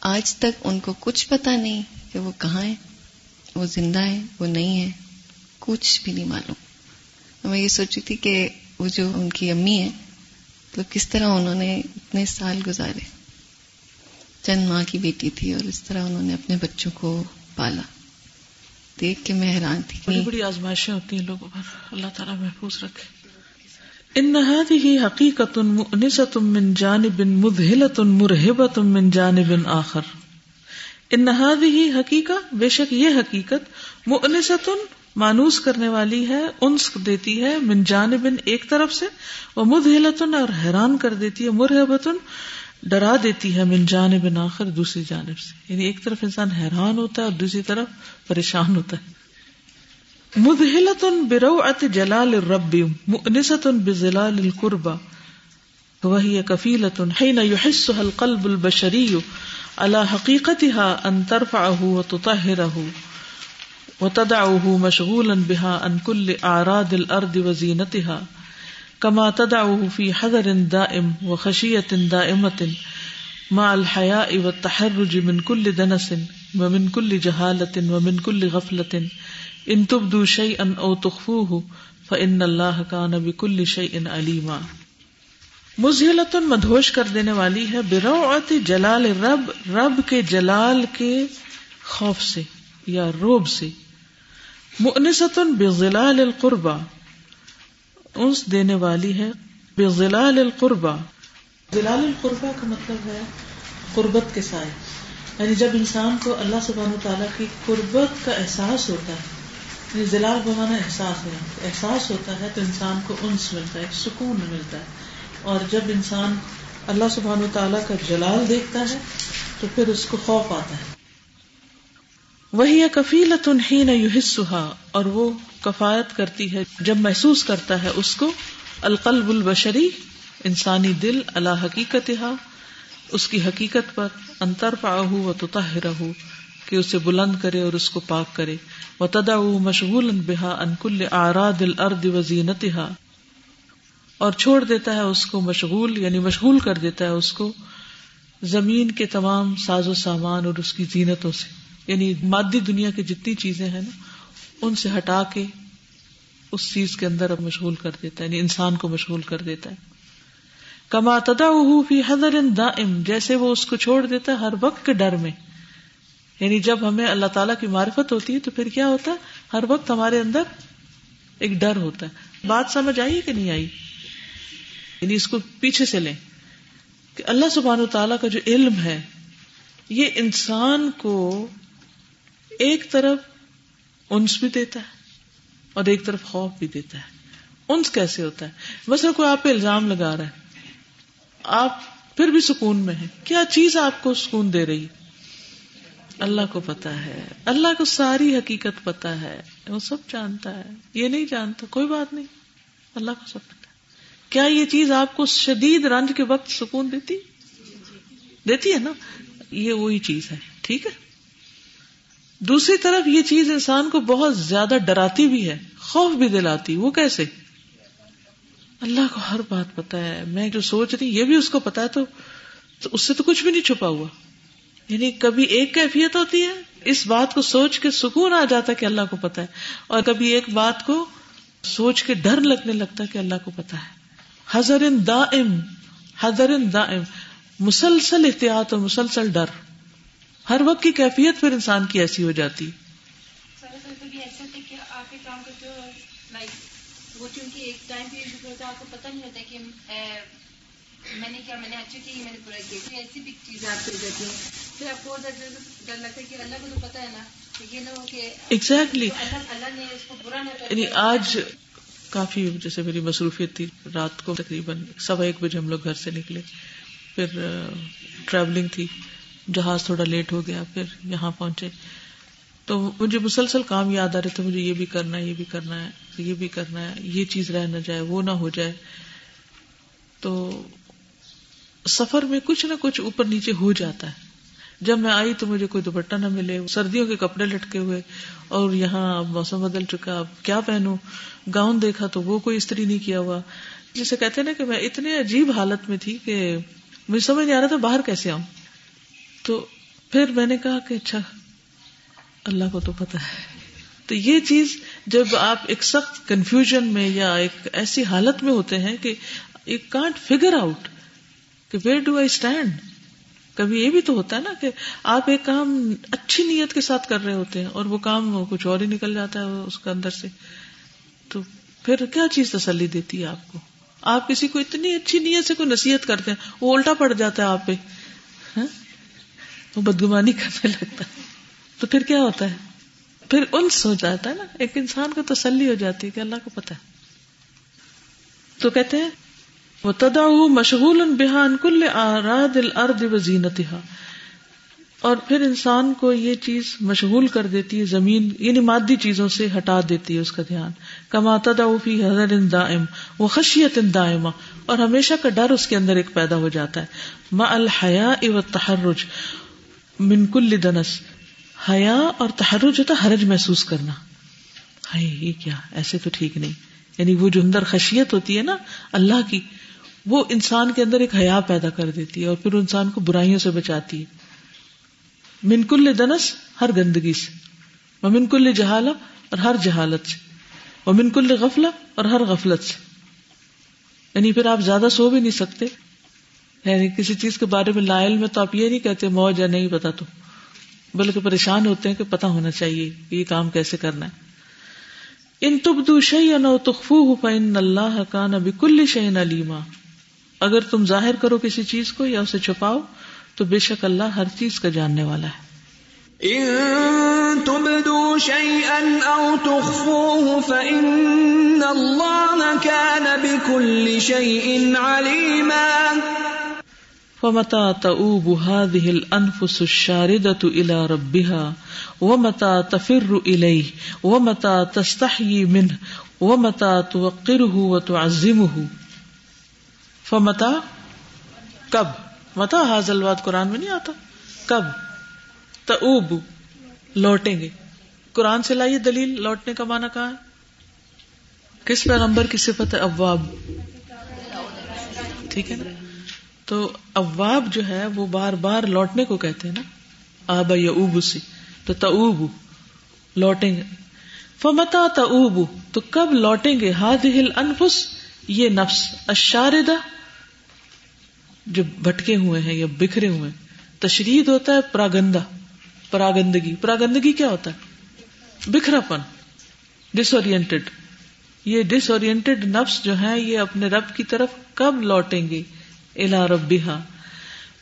آج تک ان کو کچھ پتا نہیں کہ وہ کہاں ہے وہ زندہ ہے وہ نہیں ہے کچھ بھی نہیں معلوم۔ میں یہ سوچی تھی کہ وہ جو ان کی امی ہے تو کس طرح انہوں نے اتنے سال گزارے۔ چند ماں کی بیٹی تھی اور اس طرح انہوں نے اپنے بچوں کو پالا۔ دیکھ کے میں حیران تھی بڑی بڑی آزمائشیں ہوتی ہیں لوگوں پر۔ اللہ تعالیٰ محفوظ رکھے۔ ان هذه حقیقت مؤنست من جانب مذہلت مرہبت من جانب آخر۔ ان هذه حقیقت بے شک یہ حقیقت مؤنست مانوس کرنے والی ہے انس دیتی ہے، من جانب ایک طرف سے وہ مدہلت اور حیران کر دیتی ہے مرہبت ڈرا دیتی ہے من جانب آخر دوسری جانب سے۔ یعنی ایک طرف انسان حیران ہوتا ہے اور دوسری طرف پریشان ہوتا ہے۔ مدہلت بروعت جلال الرب مؤنست بزلال القربہ وهي كفيلة حين يحسها القلب البشري على حقيقتها أن ترفعه وتطهره وتدعه مشغولا بها عن كل أعراض الأرض وزينتها كما تدعه في حذر دائم وخشية دائمة مع الحياء والتحرج من كل دنس ومن كل جهالة ومن كل غفلة. ان تبدو شيئا او تخفوه فان الله كان بكل شيء عليما. مزہلت مدہوش کر دینے والی ہے بروعت جلال رب رب کے جلال کے خوف سے یا روب سے. مؤنست بظلال القربہ انس دینے والی ہے بظلال القربہ۔ ظلال القربہ کا مطلب ہے قربت کے سائے۔ یعنی جب انسان کو اللہ سبحانہ تعالیٰ کی قربت کا احساس ہوتا ہے یعنی ظلال بمانا احساس ہے، احساس ہوتا ہے تو انسان کو انس ملتا ہے سکون ملتا ہے۔ اور جب انسان اللہ سبحانہ تعالیٰ کا جلال دیکھتا ہے تو پھر اس کو خوف آتا ہے۔ وہی کفیلت ہی نہ اور وہ کفایت کرتی ہے، جب محسوس کرتا ہے اس کو، القلب البشری، انسانی دل اللہ حقیقت اس کی حقیقت پر انتر پا و تطہرہ کہ اسے بلند کرے اور اس کو پاک کرے وہ تدا مشغول بحا انکل آراد الارض و زینتہا۔ اور چھوڑ دیتا ہے اس کو مشغول یعنی مشغول کر دیتا ہے اس کو زمین کے تمام ساز و سامان اور اس کی زینتوں سے۔ یعنی مادی دنیا کی جتنی چیزیں ہیں نا، ان سے ہٹا کے اس چیز کے اندر اب مشغول کر دیتا ہے یعنی انسان کو مشغول کر دیتا ہے۔ کما تدا فی حضر دائم، جیسے وہ اس کو چھوڑ دیتا ہے ہر وقت کے ڈر میں۔ یعنی جب ہمیں اللہ تعالیٰ کی معرفت ہوتی ہے تو پھر کیا ہوتا ہے؟ ہر وقت ہمارے اندر ایک ڈر ہوتا ہے۔ بات سمجھ آئی کہ نہیں آئی؟ یعنی اس کو پیچھے سے لیں۔ کہ اللہ سبحان و تعالیٰ کا جو علم ہے، یہ انسان کو ایک طرف انس بھی دیتا ہے اور ایک طرف خوف بھی دیتا ہے۔ انس کیسے ہوتا ہے؟ بس کوئی آپ پہ الزام لگا رہا ہے، آپ پھر بھی سکون میں ہے کیا چیز آپ کو سکون دے رہی؟ اللہ کو پتا ہے۔ اللہ کو ساری حقیقت پتا ہے۔ وہ سب جانتا ہے۔ یہ نہیں جانتا، کوئی بات نہیں۔ اللہ کو سب پتا کیا یہ چیز آپ کو شدید رنج کے وقت سکون دیتی؟ دیتی ہے نا؟ یہ وہی چیز ہے۔ ٹھیک ہے؟ دوسری طرف یہ چیز انسان کو بہت زیادہ ڈراتی بھی ہے، خوف بھی دلاتی، وہ کیسے؟ اللہ کو ہر بات پتا ہے، میں جو سوچ رہی، یہ بھی اس کو پتا ہے، تو اس سے تو کچھ بھی نہیں چھپا ہوا۔ یعنی کبھی ایک کیفیت ہوتی ہے، اس بات کو سوچ کے سکون آ جاتا کہ اللہ کو پتا ہے، اور کبھی ایک بات کو سوچ کے ڈر لگنے لگتا کہ اللہ کو پتا ہے۔ حضر دائم حضر دائم، مسلسل احتیاط اور مسلسل ڈر۔ ہر وقت کی کیفیت پھر انسان کی ایسی ہو جاتی۔ وہ چونکہ ایک ٹائم پیریڈ ہوتا ہے آپ کو پتہ نہیں ہوتا کہ میں نے کیا میں نے اچھا کیا میں نے برا کیا پھر ایسی بھی چیزیں آپ کو جاتی ہیں۔ پھر آپ کو ڈر لگتا ہے کہ اللہ کو تو پتا ہے نا یہ نہ ہو کہ ایگزیکٹلی اللہ نے اس کو برا نہ یعنی آج کافی جیسے میری مصروفیت تھی رات کو تقریباً سوا ایک بجے ہم لوگ گھر سے نکلے۔ پھر ٹریولنگ تھی۔ جہاز تھوڑا لیٹ ہو گیا، پھر یہاں پہنچے۔ تو مجھے مسلسل کام یاد آ رہے تھے، مجھے یہ بھی کرنا ہے، یہ بھی کرنا ہے، یہ بھی کرنا ہے، یہ چیز رہ نہ جائے، وہ نہ ہو جائے۔ تو سفر میں کچھ نہ کچھ اوپر نیچے ہو جاتا ہے۔ جب میں آئی تو مجھے کوئی دوپٹہ نہ ملے، سردیوں کے کپڑے لٹکے ہوئے۔ اور یہاں موسم بدل چکا، اب کیا پہنوں؟ گاؤن دیکھا تو وہ کوئی استری نہیں کیا ہوا۔ جسے کہتے نا کہ میں اتنے عجیب حالت میں تھی کہ مجھے سمجھ نہیں آ رہا تھا باہر کیسے آؤں۔ تو پھر میں نے کہا کہ اچھا اللہ کو تو پتا ہے۔ تو یہ چیز جب آپ ایک سخت کنفیوژن میں یا ایک ایسی حالت میں ہوتے ہیں کہ ایک کانٹ فگر آؤٹ کہ ویئر ڈو آئی اسٹینڈ کبھی یہ بھی تو ہوتا ہے نا کہ آپ ایک کام اچھی نیت کے ساتھ کر رہے ہوتے ہیں اور وہ کام کچھ اور ہی نکل جاتا ہے اس کے اندر سے۔ تو پھر کیا چیز تسلی دیتی ہے آپ کو؟ آپ کسی کو اتنی اچھی نیت سے کوئی نصیحت کرتے ہیں، وہ الٹا پڑ جاتا ہے آپ پہ۔ ہاں؟ وہ بدگمانی کرنے لگتا ہے۔ تو پھر کیا ہوتا ہے؟ پھر انس ہو جاتا ہے نا۔ ایک انسان کو تسلی ہو جاتی ہے کہ اللہ کو پتا ہے۔ تو کہتے ہیں وہ تدا مشغول بحان کل آراد الارض و اور پھر انسان کو یہ چیز مشغول کر دیتی ہے، زمین یعنی مادی چیزوں سے ہٹا دیتی ہے اس کا دھیان۔ کما تدا فی حضر دائم وہ خشیت دائما اور ہمیشہ کا ڈر اس کے اندر ایک پیدا ہو جاتا ہے۔ ما الحیا و تحرج من کل دنس، حیا اور تحرج ہوتا حرج محسوس کرنا۔ ہائے، یہ کیا؟ ایسے تو ٹھیک نہیں۔ یعنی وہ جو اندر خشیت ہوتی ہے نا، اللہ کی، وہ انسان کے اندر ایک حیا پیدا کر دیتی ہے اور پھر انسان کو برائیوں سے بچاتی ہے۔ منکل دنس، ہر گندگی سے۔ وہ منکل جہالا اور ہر جہالت سے۔ وہ منکل غفلا اور ہر غفلت سے۔ یعنی پھر آپ زیادہ سو بھی نہیں سکتے۔ یعنی کسی چیز کے بارے میں لائل میں تو آپ یہ نہیں کہتے موج یا نہیں پتا تو، بلکہ پریشان ہوتے ہیں کہ پتا ہونا چاہیے کہ یہ کام کیسے کرنا ہے۔ ان تبدو شعی نو تخفو ہو اللہ کا نبی کل شعین علیما۔ اگر تم ظاہر کرو کسی چیز کو یا اسے چھپاؤ، تو بے شک اللہ ہر چیز کا جاننے والا ہے۔ فمتا تؤوب هذه الانفس الشاردة الى ربها ومتا تفر اليه ومتا تستحيي منه ومتا توقره وتعظمه. فمتا کب؟ متا حاضل بات قرآن میں نہیں آتا؟ کب؟ تب لوٹیں گے۔ قرآن سے لائیے دلیل، لوٹنے کا مانا کہاں ہے؟ کس پیغمبر کی صفت ہے ابواب ٹھیک ہے نا؟ تو ابواب جو ہے وہ بار بار لوٹنے کو کہتے ہیں نا۔ آبا یا اوب سے تو تب لوٹیں گے۔ فمتا تب تو کب لوٹیں گے؟ ہاد ہل انفس یہ نفس۔ اشاردہ جو بھٹکے ہوئے ہیں یا بکھرے ہوئے ہیں۔ تشرید ہوتا ہے پراگندا پراگندگی۔ پراگندگی کیا ہوتا ہے؟ بکھرا پن ڈس یہ ڈس نفس جو ہے یہ اپنے رب کی طرف کب لوٹیں گے؟ الا ربا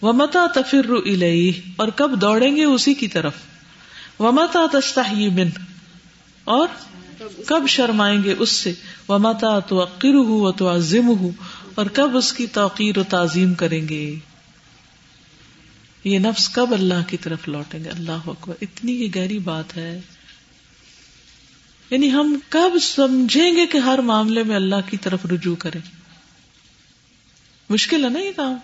و متا تفر اور کب دوڑیں گے اسی کی طرف. ومتا تستحی من اور کب شرمائیں گے اس سے؟ ومتا تو عقر ہو تو عظم ہو اور کب اس کی توقیر و تعظیم کریں گے؟ یہ نفس کب اللہ کی طرف لوٹیں گے؟ اللہ اکبر، اتنی ہی گہری بات ہے۔ یعنی ہم کب سمجھیں گے کہ ہر معاملے میں اللہ کی طرف رجوع کریں؟ مشکل ہے نا یہ کام؟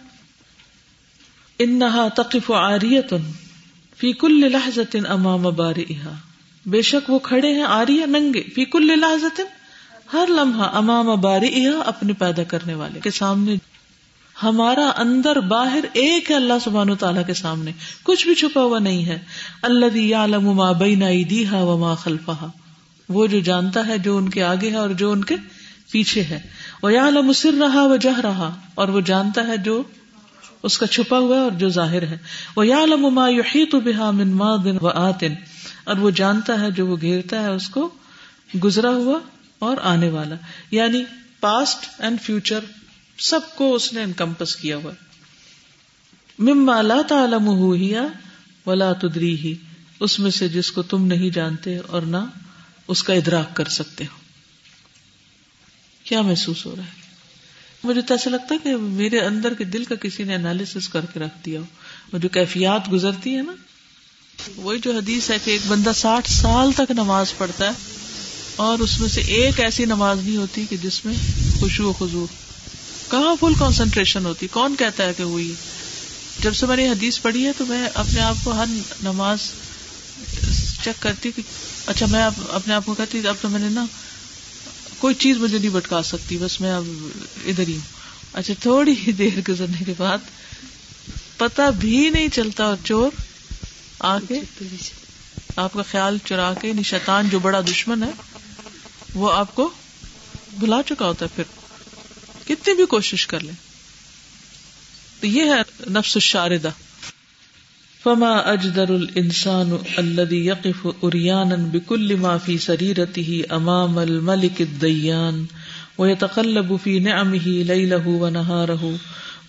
انہا تقف آریت فی کل لحظت امام بارئہا۔ بے شک وہ کھڑے ہیں آریہ ننگے۔ فی کل لحظت ہر لمحہ امام بارئہا اپنے پیدا کرنے والے کے سامنے۔ ہمارا اندر باہر ایک ہے اللہ سبحانہ و تعالیٰ کے سامنے۔ کچھ بھی چھپا ہوا نہیں ہے۔ اللہ یعلم ما بین ایدیہا وما خلفہا۔ وہ جو جانتا ہے جو ان کے آگے ہے اور جو ان کے پیچھے ہے۔ وہ یا سر رہا وہ جہ رہا اور وہ جانتا ہے جو اس کا چھپا ہوا اور جو ظاہر ہے۔ وہ یا لما یحیط بها من ماض و آتن اور وہ جانتا ہے جو وہ گھیرتا ہے اس کو گزرا ہوا اور آنے والا۔ یعنی پاسٹ اینڈ فیوچر سب کو اس نے انکمپس کیا ہوا۔ مما لا تعلمه هي ولا تدریه اس میں سے جس کو تم نہیں جانتے اور نہ اس کا ادراک کر سکتے ہو۔ کیا محسوس ہو رہا ہے؟ مجھے تو ایسا لگتا ہے کہ میرے اندر کے دل کا کسی نے انالیس کر کے رکھ دیا ہو۔ وہ جو کیفیات گزرتی ہے نا، وہی جو حدیث ہے کہ ایک بندہ ساٹھ سال تک نماز پڑھتا ہے اور اس میں سے ایک ایسی نماز نہیں ہوتی کہ جس میں خوشو و خزور کہاں فل کانسنٹریشن ہوتی؟ کون کہتا ہے کہ ہوئی جب سے میں نے حدیث پڑھی ہے تو میں اپنے آپ کو ہر نماز چیک کرتی کہ اچھا میں اپنے آپ کو کہتی اب تو میں نے نا کوئی چیز مجھے نہیں بٹکا سکتی، بس میں اب ادھر ہی ہوں۔ اچھا تھوڑی ہی دیر گزرنے کے بعد پتا بھی نہیں چلتا اور چور آ کے آپ کا خیال چرا کے یعنی شیطان جو بڑا دشمن ہے، وہ آپ کو بلا چکا ہوتا ہے۔ پھر کتنی بھی کوشش کر لیں۔ تو یہ ہے نفس الشاردہ۔ فما اجدر الانسان الذي يقف اريانا بكل ما في سريرته امام الملك الديان، ويتقلب في نعمه ليله ونهاره،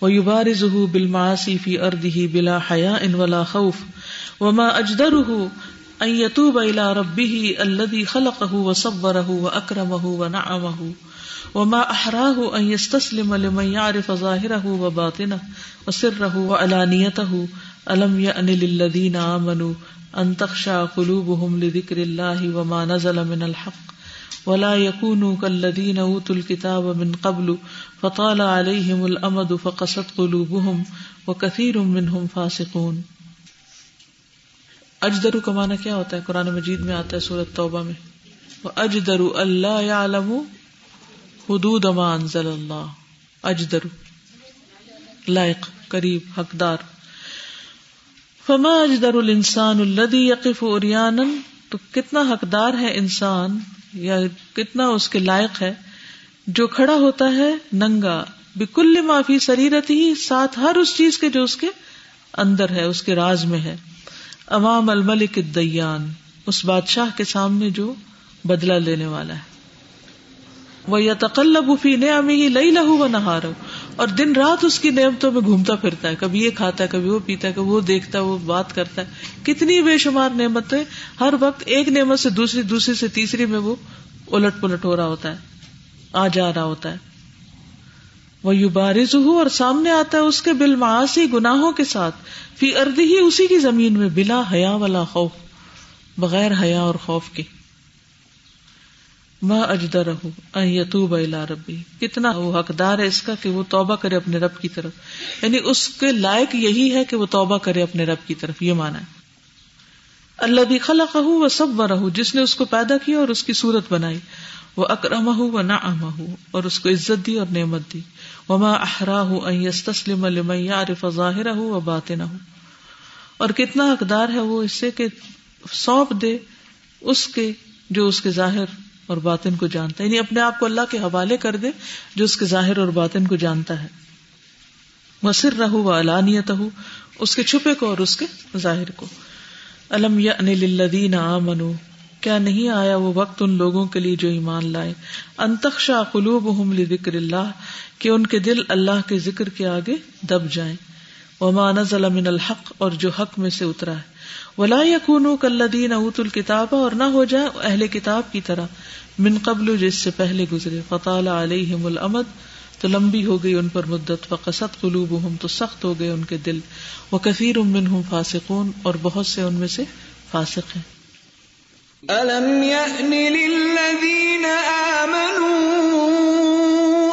ويبارزه بالمعاصي في ارضه بلا حياء ولا خوف، وما اجدره ان يتوب الى ربه الذي خلقه وصبره واكرمه ونعمه، وما احراه ان يستسلم لمن يعرف ظاهره وباطنه وسره وعلانيته الم یأن للذین آمنوا ان تخشع قلوبهم لذکر اللہ وما نزل من الحق ولا يكونوا كالذين اوتوا الكتاب من قبل فطال عليهم الامد فقست قلوبهم وكثير منهم فاسقون اجدرو کا معنی کیا ہوتا ہے؟ قرآن مجید میں آتا ہے سورت توبہ میں۔ اجدرو اللہ يعلم حدود ما انزل اللہ۔ اجدرو، لائق، قریب، حقدار۔ فما اجدر الانسان الذي يقف عريانا؟ تو کتنا حقدار ہے انسان یا کتنا اس کے لائق ہے جو کھڑا ہوتا ہے ننگا؟ بکل معافی سریرت ہی ساتھ ہر اس چیز کے جو اس کے اندر ہے، اس کے راز میں ہے۔ امام الملک الدیان، اس بادشاہ کے سامنے جو بدلہ لینے والا ہے۔ وہ یا تقلب فی نعمی ہی لئی لہو و نہار اور دن رات اس کی نعمتوں میں گھومتا پھرتا ہے، کبھی یہ کھاتا ہے، کبھی وہ پیتا ہے، کبھی وہ دیکھتا ہے، وہ بات کرتا ہے۔ کتنی بے شمار نعمتیں ہر وقت ایک نعمت سے دوسری دوسری سے تیسری میں وہ الٹ پلٹ ہو رہا ہوتا ہے، آ جا رہا ہوتا ہے۔ وہ یو بارز ہو اور سامنے آتا ہے اس کے بل معاشی گناہوں کے ساتھ۔ فی ارد ہی اسی کی زمین میں بلا حیا والا خوف، بغیر حیا اور خوف کے۔ ماں اجدر یتوب الا ربی۔ کتنا وہ حقدار ہے اس کا کہ وہ توبہ کرے اپنے رب کی طرف۔ یعنی اس کے لائق یہی ہے کہ وہ توبہ کرے اپنے رب کی طرف، یہ مانا ہے۔ اللہ بھی خلا وہ سب و رہ جس نے اس کو پیدا کیا اور اس کی صورت بنائی۔ وہ اکرم و نہ اور اس کو عزت دی اور نعمت دی۔ وہ ماں احرا ہوں تسلم عارف ظاہر ہوں و بات نہ ہوں اور کتنا حقدار ہے وہ اس سے کہ سونپ دے اس کے جو اس کے ظاہر اور باطن کو جانتا ہے۔ یعنی اپنے آپ کو اللہ کے حوالے کر دے جو اس کے ظاہر اور باطن کو جانتا ہے۔ مصر رہو و علانیت ہو اس کے چھپے کو اور اس کے ظاہر کو۔ الم یا انلدین منو کیا نہیں آیا وہ وقت ان لوگوں کے لیے جو ایمان لائے؟ انتخشا قلوب ہم ذکر اللہ کہ ان کے دل اللہ کے ذکر کے آگے دب جائیں۔ وہ مانز من الحق، اور جو حق میں سے اترا ہے۔ ولا یقون کلدین اوت الکتاب اور نہ ہو جائے اہل کتاب کی طرح۔ من قبل جس سے پہلے گزرے۔ فطال علیہم الامد۔ تو لمبی ہو گئی ان پر مدت۔ فقصت قلوبہم۔ تو سخت ہو گئے ان کے دل۔ وہ کثیر منہم فاسقون۔ اور بہت سے ان میں سے فاسق ہیں۔ ألم يأن للذين آمنوا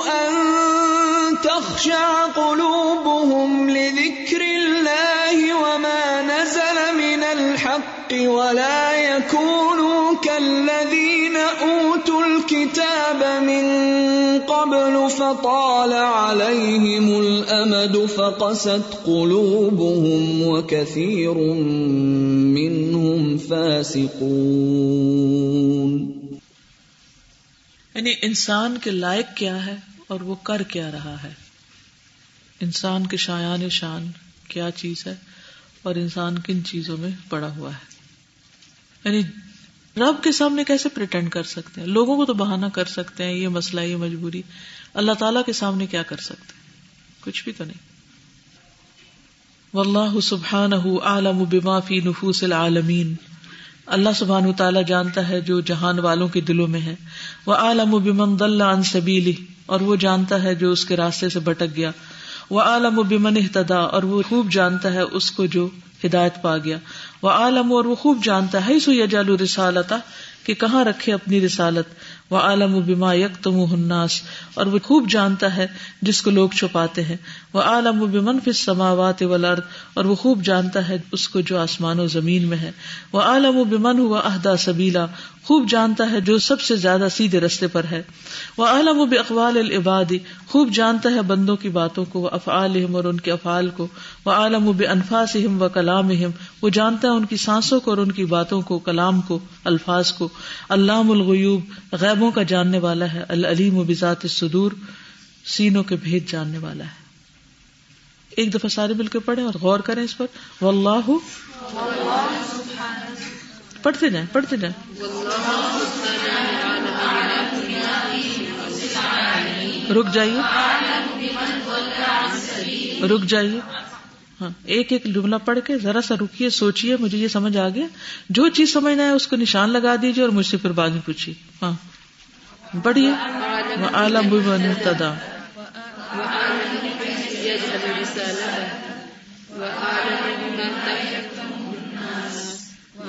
أن تخشع قلوبهم لذكر الحق ولا يكونوا كالذين أوتوا الكتاب من قبل فطال عليهم الأمد فقست قلوبهم وكثير منهم فاسقون. یعنی انسان کے لائق کیا ہے اور وہ کر کیا رہا ہے؟ انسان کے شایان شان کیا چیز ہے اور انسان کن چیزوں میں پڑا ہوا ہے؟ یعنی رب کے سامنے کیسے پریٹینڈ کر سکتے ہیں؟ لوگوں کو تو بہانا کر سکتے ہیں، یہ مسئلہ، یہ مجبوری۔ اللہ تعالی کے سامنے کیا کر سکتے ہیں؟ کچھ بھی تو نہیں۔ واللہ سبحانہ عالم بما فی نفوس العالمین۔ اللہ سبحانہ تعالیٰ جانتا ہے جو جہان والوں کے دلوں میں ہے۔ وہ عالم بمن ضل عن سبیلی اور وہ جانتا ہے جو اس کے راستے سے بھٹک گیا۔ وہ عالم و بمن اہتدا اور وہ خوب جانتا ہے اس کو جو ہدایت پا گیا۔ وہ عالم اور وہ خوب جانتا ہے، سو یجال رسالتا، کہ کہاں رکھے اپنی رسالت؟ وہ عالم و بیما یک تم الناس، اور وہ خوب جانتا ہے جس کو لوگ چھپاتے ہیں۔ وہ عالم و بمن فس سماوات والارض اور وہ خوب جانتا ہے اس کو جو آسمان و زمین میں ہے۔ وہ عالم و بمن ہوا عہدہ سبیلا خوب جانتا ہے جو سب سے زیادہ سیدھے رستے پر ہے۔ وہ عالم و بقوال العبادی خوب جانتا ہے بندوں کی باتوں کو وہ افعال اور ان کے افعال کو۔ وہ عالم و بے انفاس و کلام وہ جانتا ہے ان کی سانسوں کو اور ان کی باتوں کو، کلام کو، الفاظ کو۔ علام الغیوب، غیبوں کا جاننے والا ہے۔ العلیم و بذات الصدور، سینوں کے بھید جاننے والا ہے۔ ایک دفعہ سارے مل کے پڑھیں اور غور کریں اس پر۔ واللہ پڑھتے جائیں پڑھتے جائیں۔ رک جائیے۔ رک جائیے۔ ہاں ایک ایک جملہ پڑھ کے ذرا سا رکیے، سوچیے، مجھے یہ سمجھ آ گیا۔ جو چیز سمجھنا ہے اس کو نشان لگا دیجیے اور مجھ سے پھر بعد میں پوچھیے۔ ہاں۔ بڑھیے عالم تدا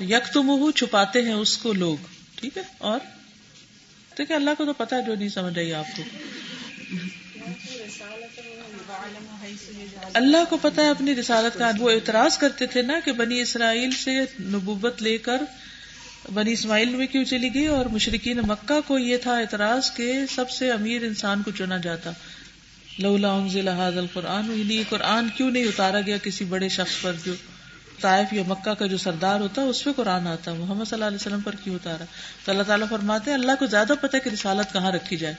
یک تم چھپاتے ہیں اس کو لوگ، ٹھیک ہے؟ اور؟ دیکھیں، اللہ کو تو پتا ہے جو نہیں سمجھ رہی آپ کو۔ اللہ کو پتا ہے اپنی رسالت کا۔ وہ اعتراض کرتے تھے نا کہ بنی اسرائیل سے نبوت لے کر بنی اسماعیل میں کیوں چلی گئی اور مشرقین مکہ کو یہ تھا اعتراض کہ سب سے امیر انسان کو چنا جاتا۔ لولا انزل هذا القرآن یعنی قرآن کیوں نہیں اتارا گیا کسی بڑے شخص پر جو طائف یا مکہ کا جو سردار ہوتا ہے اس پہ قرآن آتا محمد صلی اللہ علیہ وسلم پر کیوں اتارا؟ تو اللہ تعالیٰ فرماتے ہیں اللہ کو زیادہ پتہ کہ رسالت کہاں رکھی جائے۔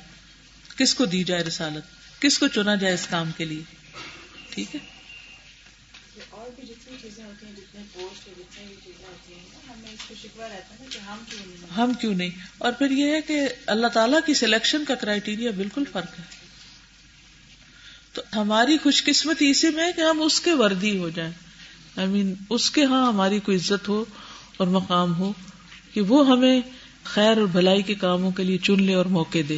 کس کو دی جائے رسالت؟ کس کو چنا جائے اس کام کے لیے؟ ٹھیک ہے؟ ہم کیوں نہیں اور پھر یہ ہے کہ اللہ تعالیٰ کی سلیکشن کا کرائٹیریا بالکل فرق ہے۔ تو ہماری خوش قسمتی اسی میں ہے کہ ہم اس کے وردی ہو جائیں۔ آئی I مین mean, اس کے ہاں ہماری کوئی عزت ہو اور مقام ہو کہ وہ ہمیں خیر اور بھلائی کے کاموں کے لیے چن لے اور موقع دے۔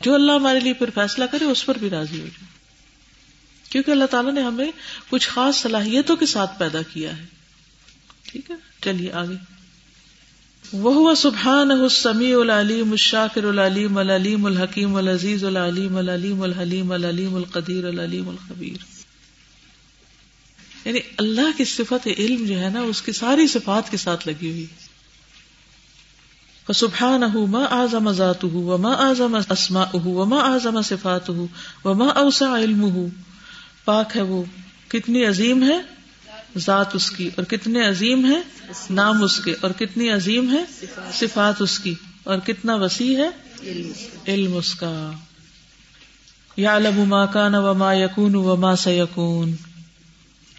جو اللہ ہمارے لیے پھر فیصلہ کرے اس پر بھی راضی ہو جائے۔ کیونکہ اللہ تعالیٰ نے ہمیں کچھ خاص صلاحیتوں کے ساتھ پیدا کیا ہے۔ ٹھیک ہے؟ چلیے آگے۔ وہ سبحان السمیع العلیم الشاکر العلیم العلیم الحکیم العزیز العلیم العلیم الحلیم العلیم القدیر العلیم الخبیر۔ یعنی اللہ کی صفت علم جو ہے نا، اس کی ساری صفات کے ساتھ لگی ہوئی۔ سبحان ما اعظم ذاته وما اعظم اسماءه وما اعظم صفاته وما اوسع علمه۔ پاک ہے وہ۔ کتنی عظیم ہے؟ ذات اس کی۔ اور کتنے عظیم ہے نام اس کے۔ اور کتنی عظیم ہے؟ صفات اس کی۔ اور کتنا وسیع ہے؟ علم اس کا۔ یا علم ما کان و ما یقون و ما سیکون۔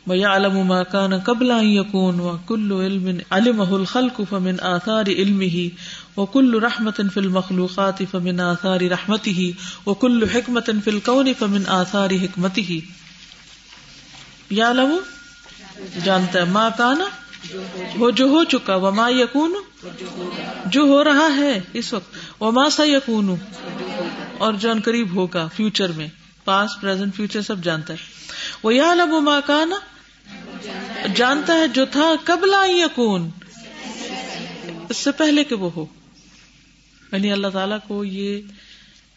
و یا علم ما قبل ان و کل علم علمہ الخلق فمن آثار علمه وكل رحمة في المخلوقات فمن آثار رحمته وكل حكمة في الكون فمن آثار یا لو جانتا ہے. ماں کانا وہ جو ہو چکا. وہ ماں یقون جو ہو رہا ہے اس وقت. وہ ماں سا یقون اور جو قریب ہوگا. فیوچر میں. پاس پرزینٹ فیوچر سب جانتا ہے. وہ یا لب ماں کانا جانتا ہے جو تھا قبلا یقون اس سے پہلے کہ وہ ہو۔ یعنی اللہ تعالیٰ کو یہ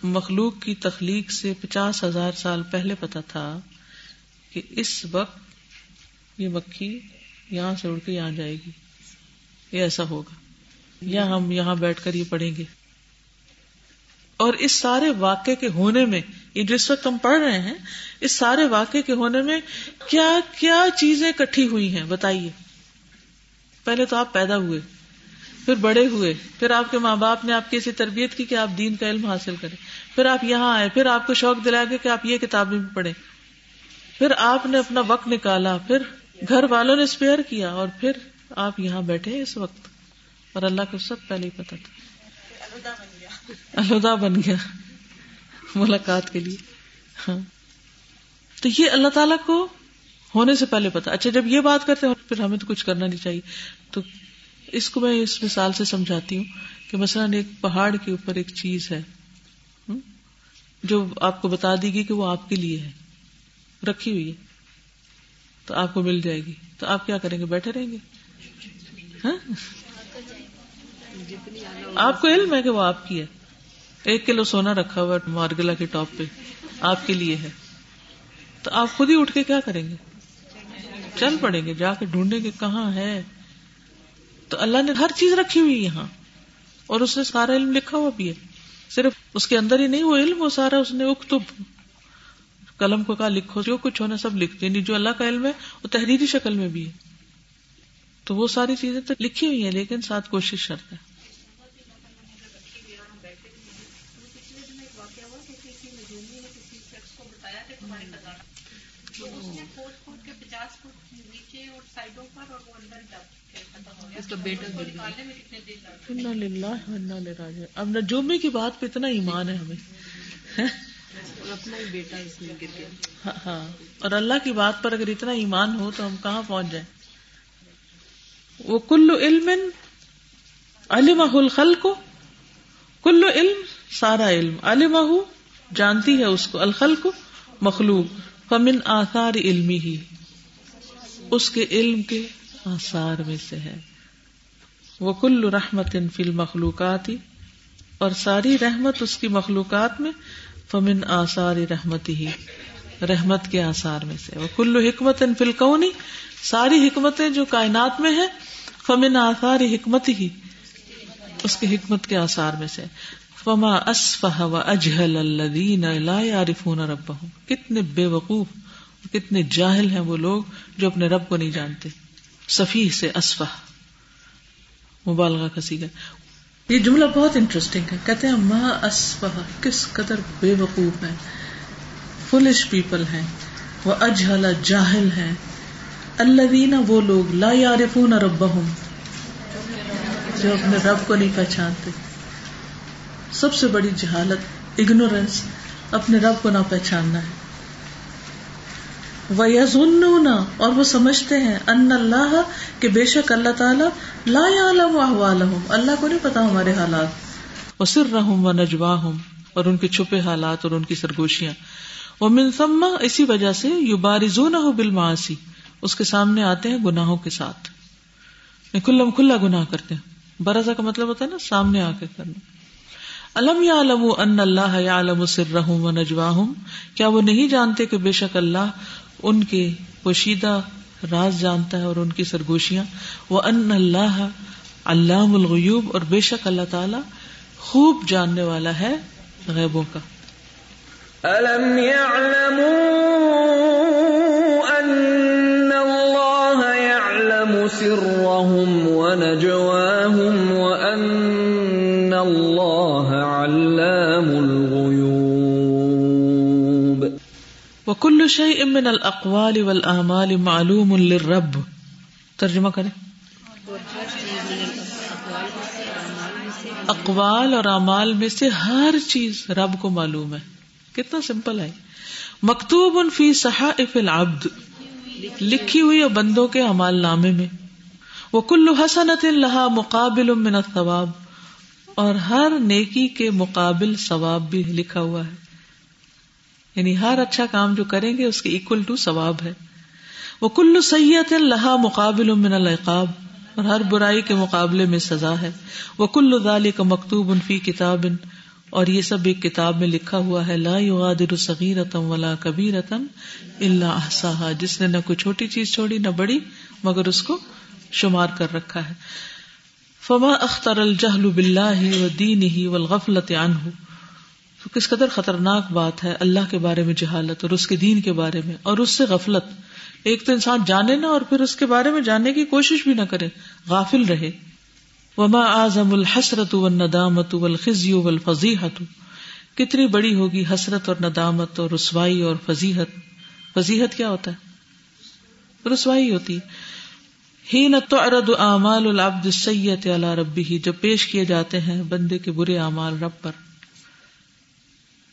مخلوق کی تخلیق سے پچاس ہزار سال پہلے پتا تھا کہ اس وقت یہ مکھی یہاں سے اڑ کے یہاں جائے گی۔ یہ ایسا ہوگا۔ یا ہم یہاں بیٹھ کر یہ پڑھیں گے۔ اور اس سارے واقعے کے ہونے میں یہ جس وقت ہم پڑھ رہے ہیں اس سارے واقعے کے ہونے میں کیا کیا چیزیں کٹھی ہوئی ہیں؟ بتائیے۔ پہلے تو آپ پیدا ہوئے پھر بڑے ہوئے پھر آپ کے ماں باپ نے آپ کی ایسی تربیت کی کہ آپ دین کا علم حاصل کریں۔ پھر آپ یہاں آئے پھر آپ کو شوق دلایا گیا کہ آپ یہ کتابیں بھی پڑھیں۔ پھر آپ نے اپنا وقت نکالا پھر گھر والوں نے اسپیئر کیا اور پھر آپ یہاں بیٹھے اس وقت۔ اور اللہ کو سب پہلے ہی پتا تھا۔ الہدا بن گیا۔ ملاقات کے لیے۔ ہاں۔ تو یہ اللہ تعالیٰ کو ہونے سے پہلے پتا۔ اچھا جب یہ بات کرتے ہیں پھر ہمیں تو کچھ کرنا نہیں چاہیے۔ تو اس کو میں اس مثال سے سمجھاتی ہوں کہ مثلاً ایک پہاڑ کے اوپر ایک چیز ہے جو آپ کو بتا دی گی کہ وہ آپ کے لیے ہے رکھی ہوئی ہے۔ تو آپ کو مل جائے گی۔ تو آپ کیا کریں گے؟ بیٹھے رہیں گے؟ ہاں؟ آپ کو علم ہے کہ وہ آپ کی ہے۔ ایک کلو سونا رکھا ہوا مارگلا کے ٹاپ پہ آپ کے لیے ہے۔ تو آپ خود ہی اٹھ کے کیا کریں گے؟ چل پڑیں گے، جا کے ڈھونڈیں گے کہاں ہے۔ تو اللہ نے ہر چیز رکھی ہوئی یہاں، اور اس نے سارا علم لکھا ہوا بھی ہے۔ صرف اس کے اندر ہی نہیں، وہ علم وہ سارا اس نے اکتب۔ قلم کو کہا لکھو، جو کچھ ہونا سب لکھتے یعنی جو اللہ کا علم ہے وہ تحریری شکل میں بھی ہے۔ تو وہ ساری چیزیں تو لکھی ہوئی ہیں، لیکن ساتھ کوشش شرط ہے۔ اب نجومی کی بات پہ اتنا ایمان ہے ہمیں۔ اپنا ہی بیٹا اس میں گر گیا۔ ہاں،, ہاں۔ اور اللہ کی بات پر اگر اتنا ایمان ہو تو ہم کہاں پہنچ جائیں؟ وہ کلو علم علم الخل کو کلو علم سارا علم۔ علم جانتی ہے اس کو الخل کو مخلوق۔ فمن آثار علمی ہی اس کے علم کے آثار میں سے ہے۔ وہ کل رحمت ان فل مخلوقات اور ساری رحمت اس کی مخلوقات میں، فمن آثار رحمت ہی رحمت کے آثار میں سے۔ وہ کلو حکمت ان فلکونی ساری حکمتیں جو کائنات میں ہے فمن آثار حکمت ہی اس کی حکمت کے آثار میں سے۔ فما اسفہ و اجہل الذین لا یعرفون ربہم کتنے بے وقوف۔ کتنے جاہل ہیں وہ لوگ جو اپنے رب کو نہیں جانتے۔ صفیح سے اسفہ مبالغہ کا سیگا یہ جملہ بہت انٹرسٹنگ ہے۔ کہتے ہیں ماں اسپہ کس قدر بے وقوف ہے فلش پیپل ہیں۔ وہ اجہلا جاہل ہیں۔ اللہ وہ لوگ، لا یارفون ربہم۔ جو اپنے رب کو نہیں پہچانتے۔ سب سے بڑی جہالت اگنورینس اپنے رب کو نہ پہچاننا ہے۔ وہ یزن اور وہ سمجھتے ہیں ان اللہ کہ بے شک اللہ تعالیٰ لا عالم اللہ کو نہیں پتا ہمارے حالات۔ وہ سر و نجوا ہوں اور ان کے چھپے حالات اور ان کی سرگوشیاں۔ وہ منسما اسی وجہ سے یو بارزو نہ ہو بل اس کے سامنے آتے ہیں گناہوں کے ساتھ۔ یعنی کلم کھلا گناہ کرتے ہیں۔ برازا کا مطلب ہوتا ہے نا، سامنے آ کے کرنا۔ علم یا علم ان اللہ یا علم سر رہوں و نجوا ہوں کیا وہ نہیں جانتے کہ بے شک اللہ ان کے پوشیدہ راز جانتا ہے اور ان کی سرگوشیاں۔ وہ ان اللہ علام الغیوب اور بے شک اللہ تعالی خوب جاننے والا ہے غیبوں کا۔ الم يَعْلَمُوا أَنَّ اللَّهَ يَعْلَمُ سِرَّهُمْ وَنَجْوَاهُمْ وكل شيء من الاقوال والاعمال معلوم للرب۔ ترجمہ کریں۔ اقوال اور اعمال میں سے ہر چیز رب کو معلوم ہے۔ کتنا سمپل ہے۔ مکتوب ان فی صحائف العبد، لکھی ہوئی اور بندوں کے امال نامے میں۔ وہ کلو حسنت اللہ مقابل من الثواب۔ اور ہر نیکی کے مقابل ثواب بھی لکھا ہوا ہے۔ یعنی ہر اچھا کام جو کریں گے اس کے اکول ٹو ثواب ہے۔ وہ کلو سید اللہ مقابل من العقاب، اور ہر برائی کے مقابلے میں سزا ہے۔ وہ کل ذالی کا مکتوب انفی کتاب، اور یہ سب ایک کتاب میں لکھا ہوا ہے۔ لا یغادر صغیرتم ولا کبیرتم الا احصاها جس نے نہ کوئی چھوٹی چیز چھوڑی، نہ بڑی، مگر اس کو شمار کر رکھا ہے۔ فما اختر الجہل باللہ ودینہ والغفلت عنہ۔ تو کس قدر خطرناک بات ہے اللہ کے بارے میں جہالت اور اس کے دین کے بارے میں اور اس سے غفلت۔ ایک تو انسان جانے نہ اور پھر اس کے بارے میں جاننے کی کوشش بھی نہ کرے، غافل رہے۔ وما اعظم الحسرت والندامت والخزي والفضیحت کتنی بڑی ہوگی حسرت اور ندامت اور رسوائی اور فضیحت۔ فضیحت کیا ہوتا ہے؟ رسوائی ہوتی۔ ہی نہ تعرض اعمال العبد السیئۃ علی ربہ جب پیش کیے جاتے ہیں بندے کے برے اعمال رب پر۔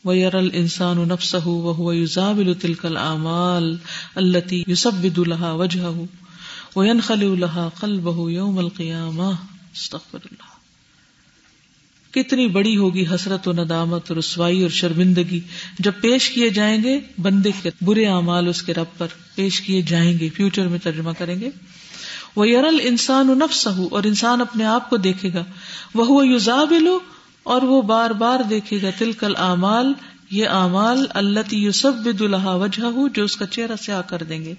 وَيَرَى الْإِنسَانُ نَفْسَهُ وَهُوَ يُزَابِلُ تِلْكَ الْأَعْمَالِ الَّتِي يُسَبِّدُ لَهَا وَجْهَهُ وَيَنْخَلِعُ لَهَا قَلْبَهُ يَوْمَ الْقِيَامَةِ استغفر اللہ۔ کتنی بڑی ہوگی حسرت و ندامت اور رسوائی اور شرمندگی۔ جب پیش کیے جائیں گے، بندے کے برے اعمال اس کے رب پر پیش کیے جائیں گے فیوچر میں ترجمہ کریں گے۔ وہ یرل انسان نفس اور انسان اپنے آپ کو دیکھے گا۔ وہ یوزابلو اور وہ بار بار دیکھے گا تلکل اعمال یہ اعمال اللہ یوسف بد الحا وجہ جو اس کا چہرہ سے آ کر دیں گے۔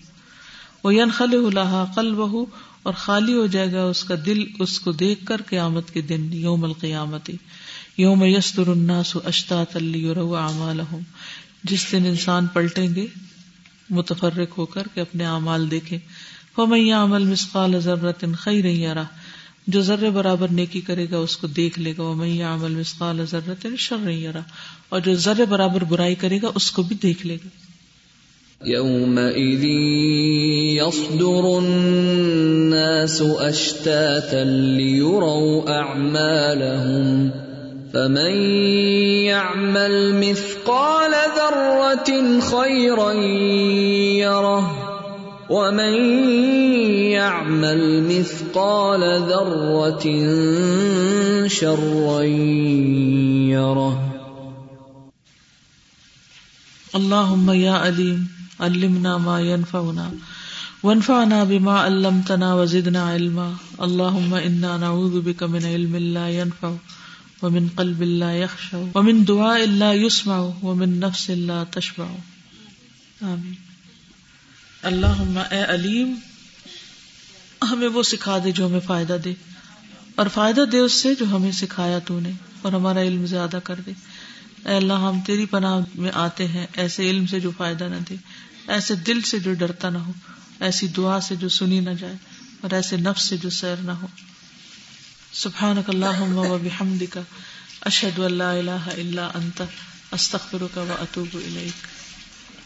وہ ین خل اللہ قل بہ اور خالی ہو جائے گا اس کا دل، اس کو دیکھ کر قیامت کے دن، یوم القیامت۔ یوم یستر الناس اشتاط اعمال جس دن انسان پلٹیں گے، متفرق ہو کر کے اپنے اعمال دیکھیں۔ فمن عمل مسقال ضرورت خیر یرا جو ذرے برابر نیکی کرے گا اس کو دیکھ لے گا وہ میں عمل مسقال ضرورت شر نہیں رہا اور جو ذرے برابر برائی کرے گا، اس کو بھی دیکھ لے گا۔ يومئذ يصدر الناس أشتاتا ليروا أعمالهم۔ فمن يعمل مثقال ذرة خيرا يره۔ ومن يعمل مثقال ذرة شرا يره اللهم يا عليم علمنا ما ينفعنا، وانفعنا بما علمتنا وزدنا علما. اللهم انا نعوذ بك من علم لا ينفع ومن قلب لا يخشع ومن دعاء لا يسمع ومن نفس لا تشبع. آمين. اللہ اے علیم، ہمیں وہ سکھا دے جو ہمیں فائدہ دے۔ اور فائدہ دے اس سے جو ہمیں سکھایا تو نے، اور ہمارا علم زیادہ کر دے۔ اے اللہ، ہم تیری پناہ میں آتے ہیں، ایسے علم سے جو فائدہ نہ دے، ایسے دل سے جو ڈرتا نہ ہو، ایسی دعا سے جو سنی نہ جائے، اور ایسے نفس سے جو سیر نہ ہو۔ سبحان اللہ کا اشد اللہ اللہ اللہ انت استخر کا و اطوب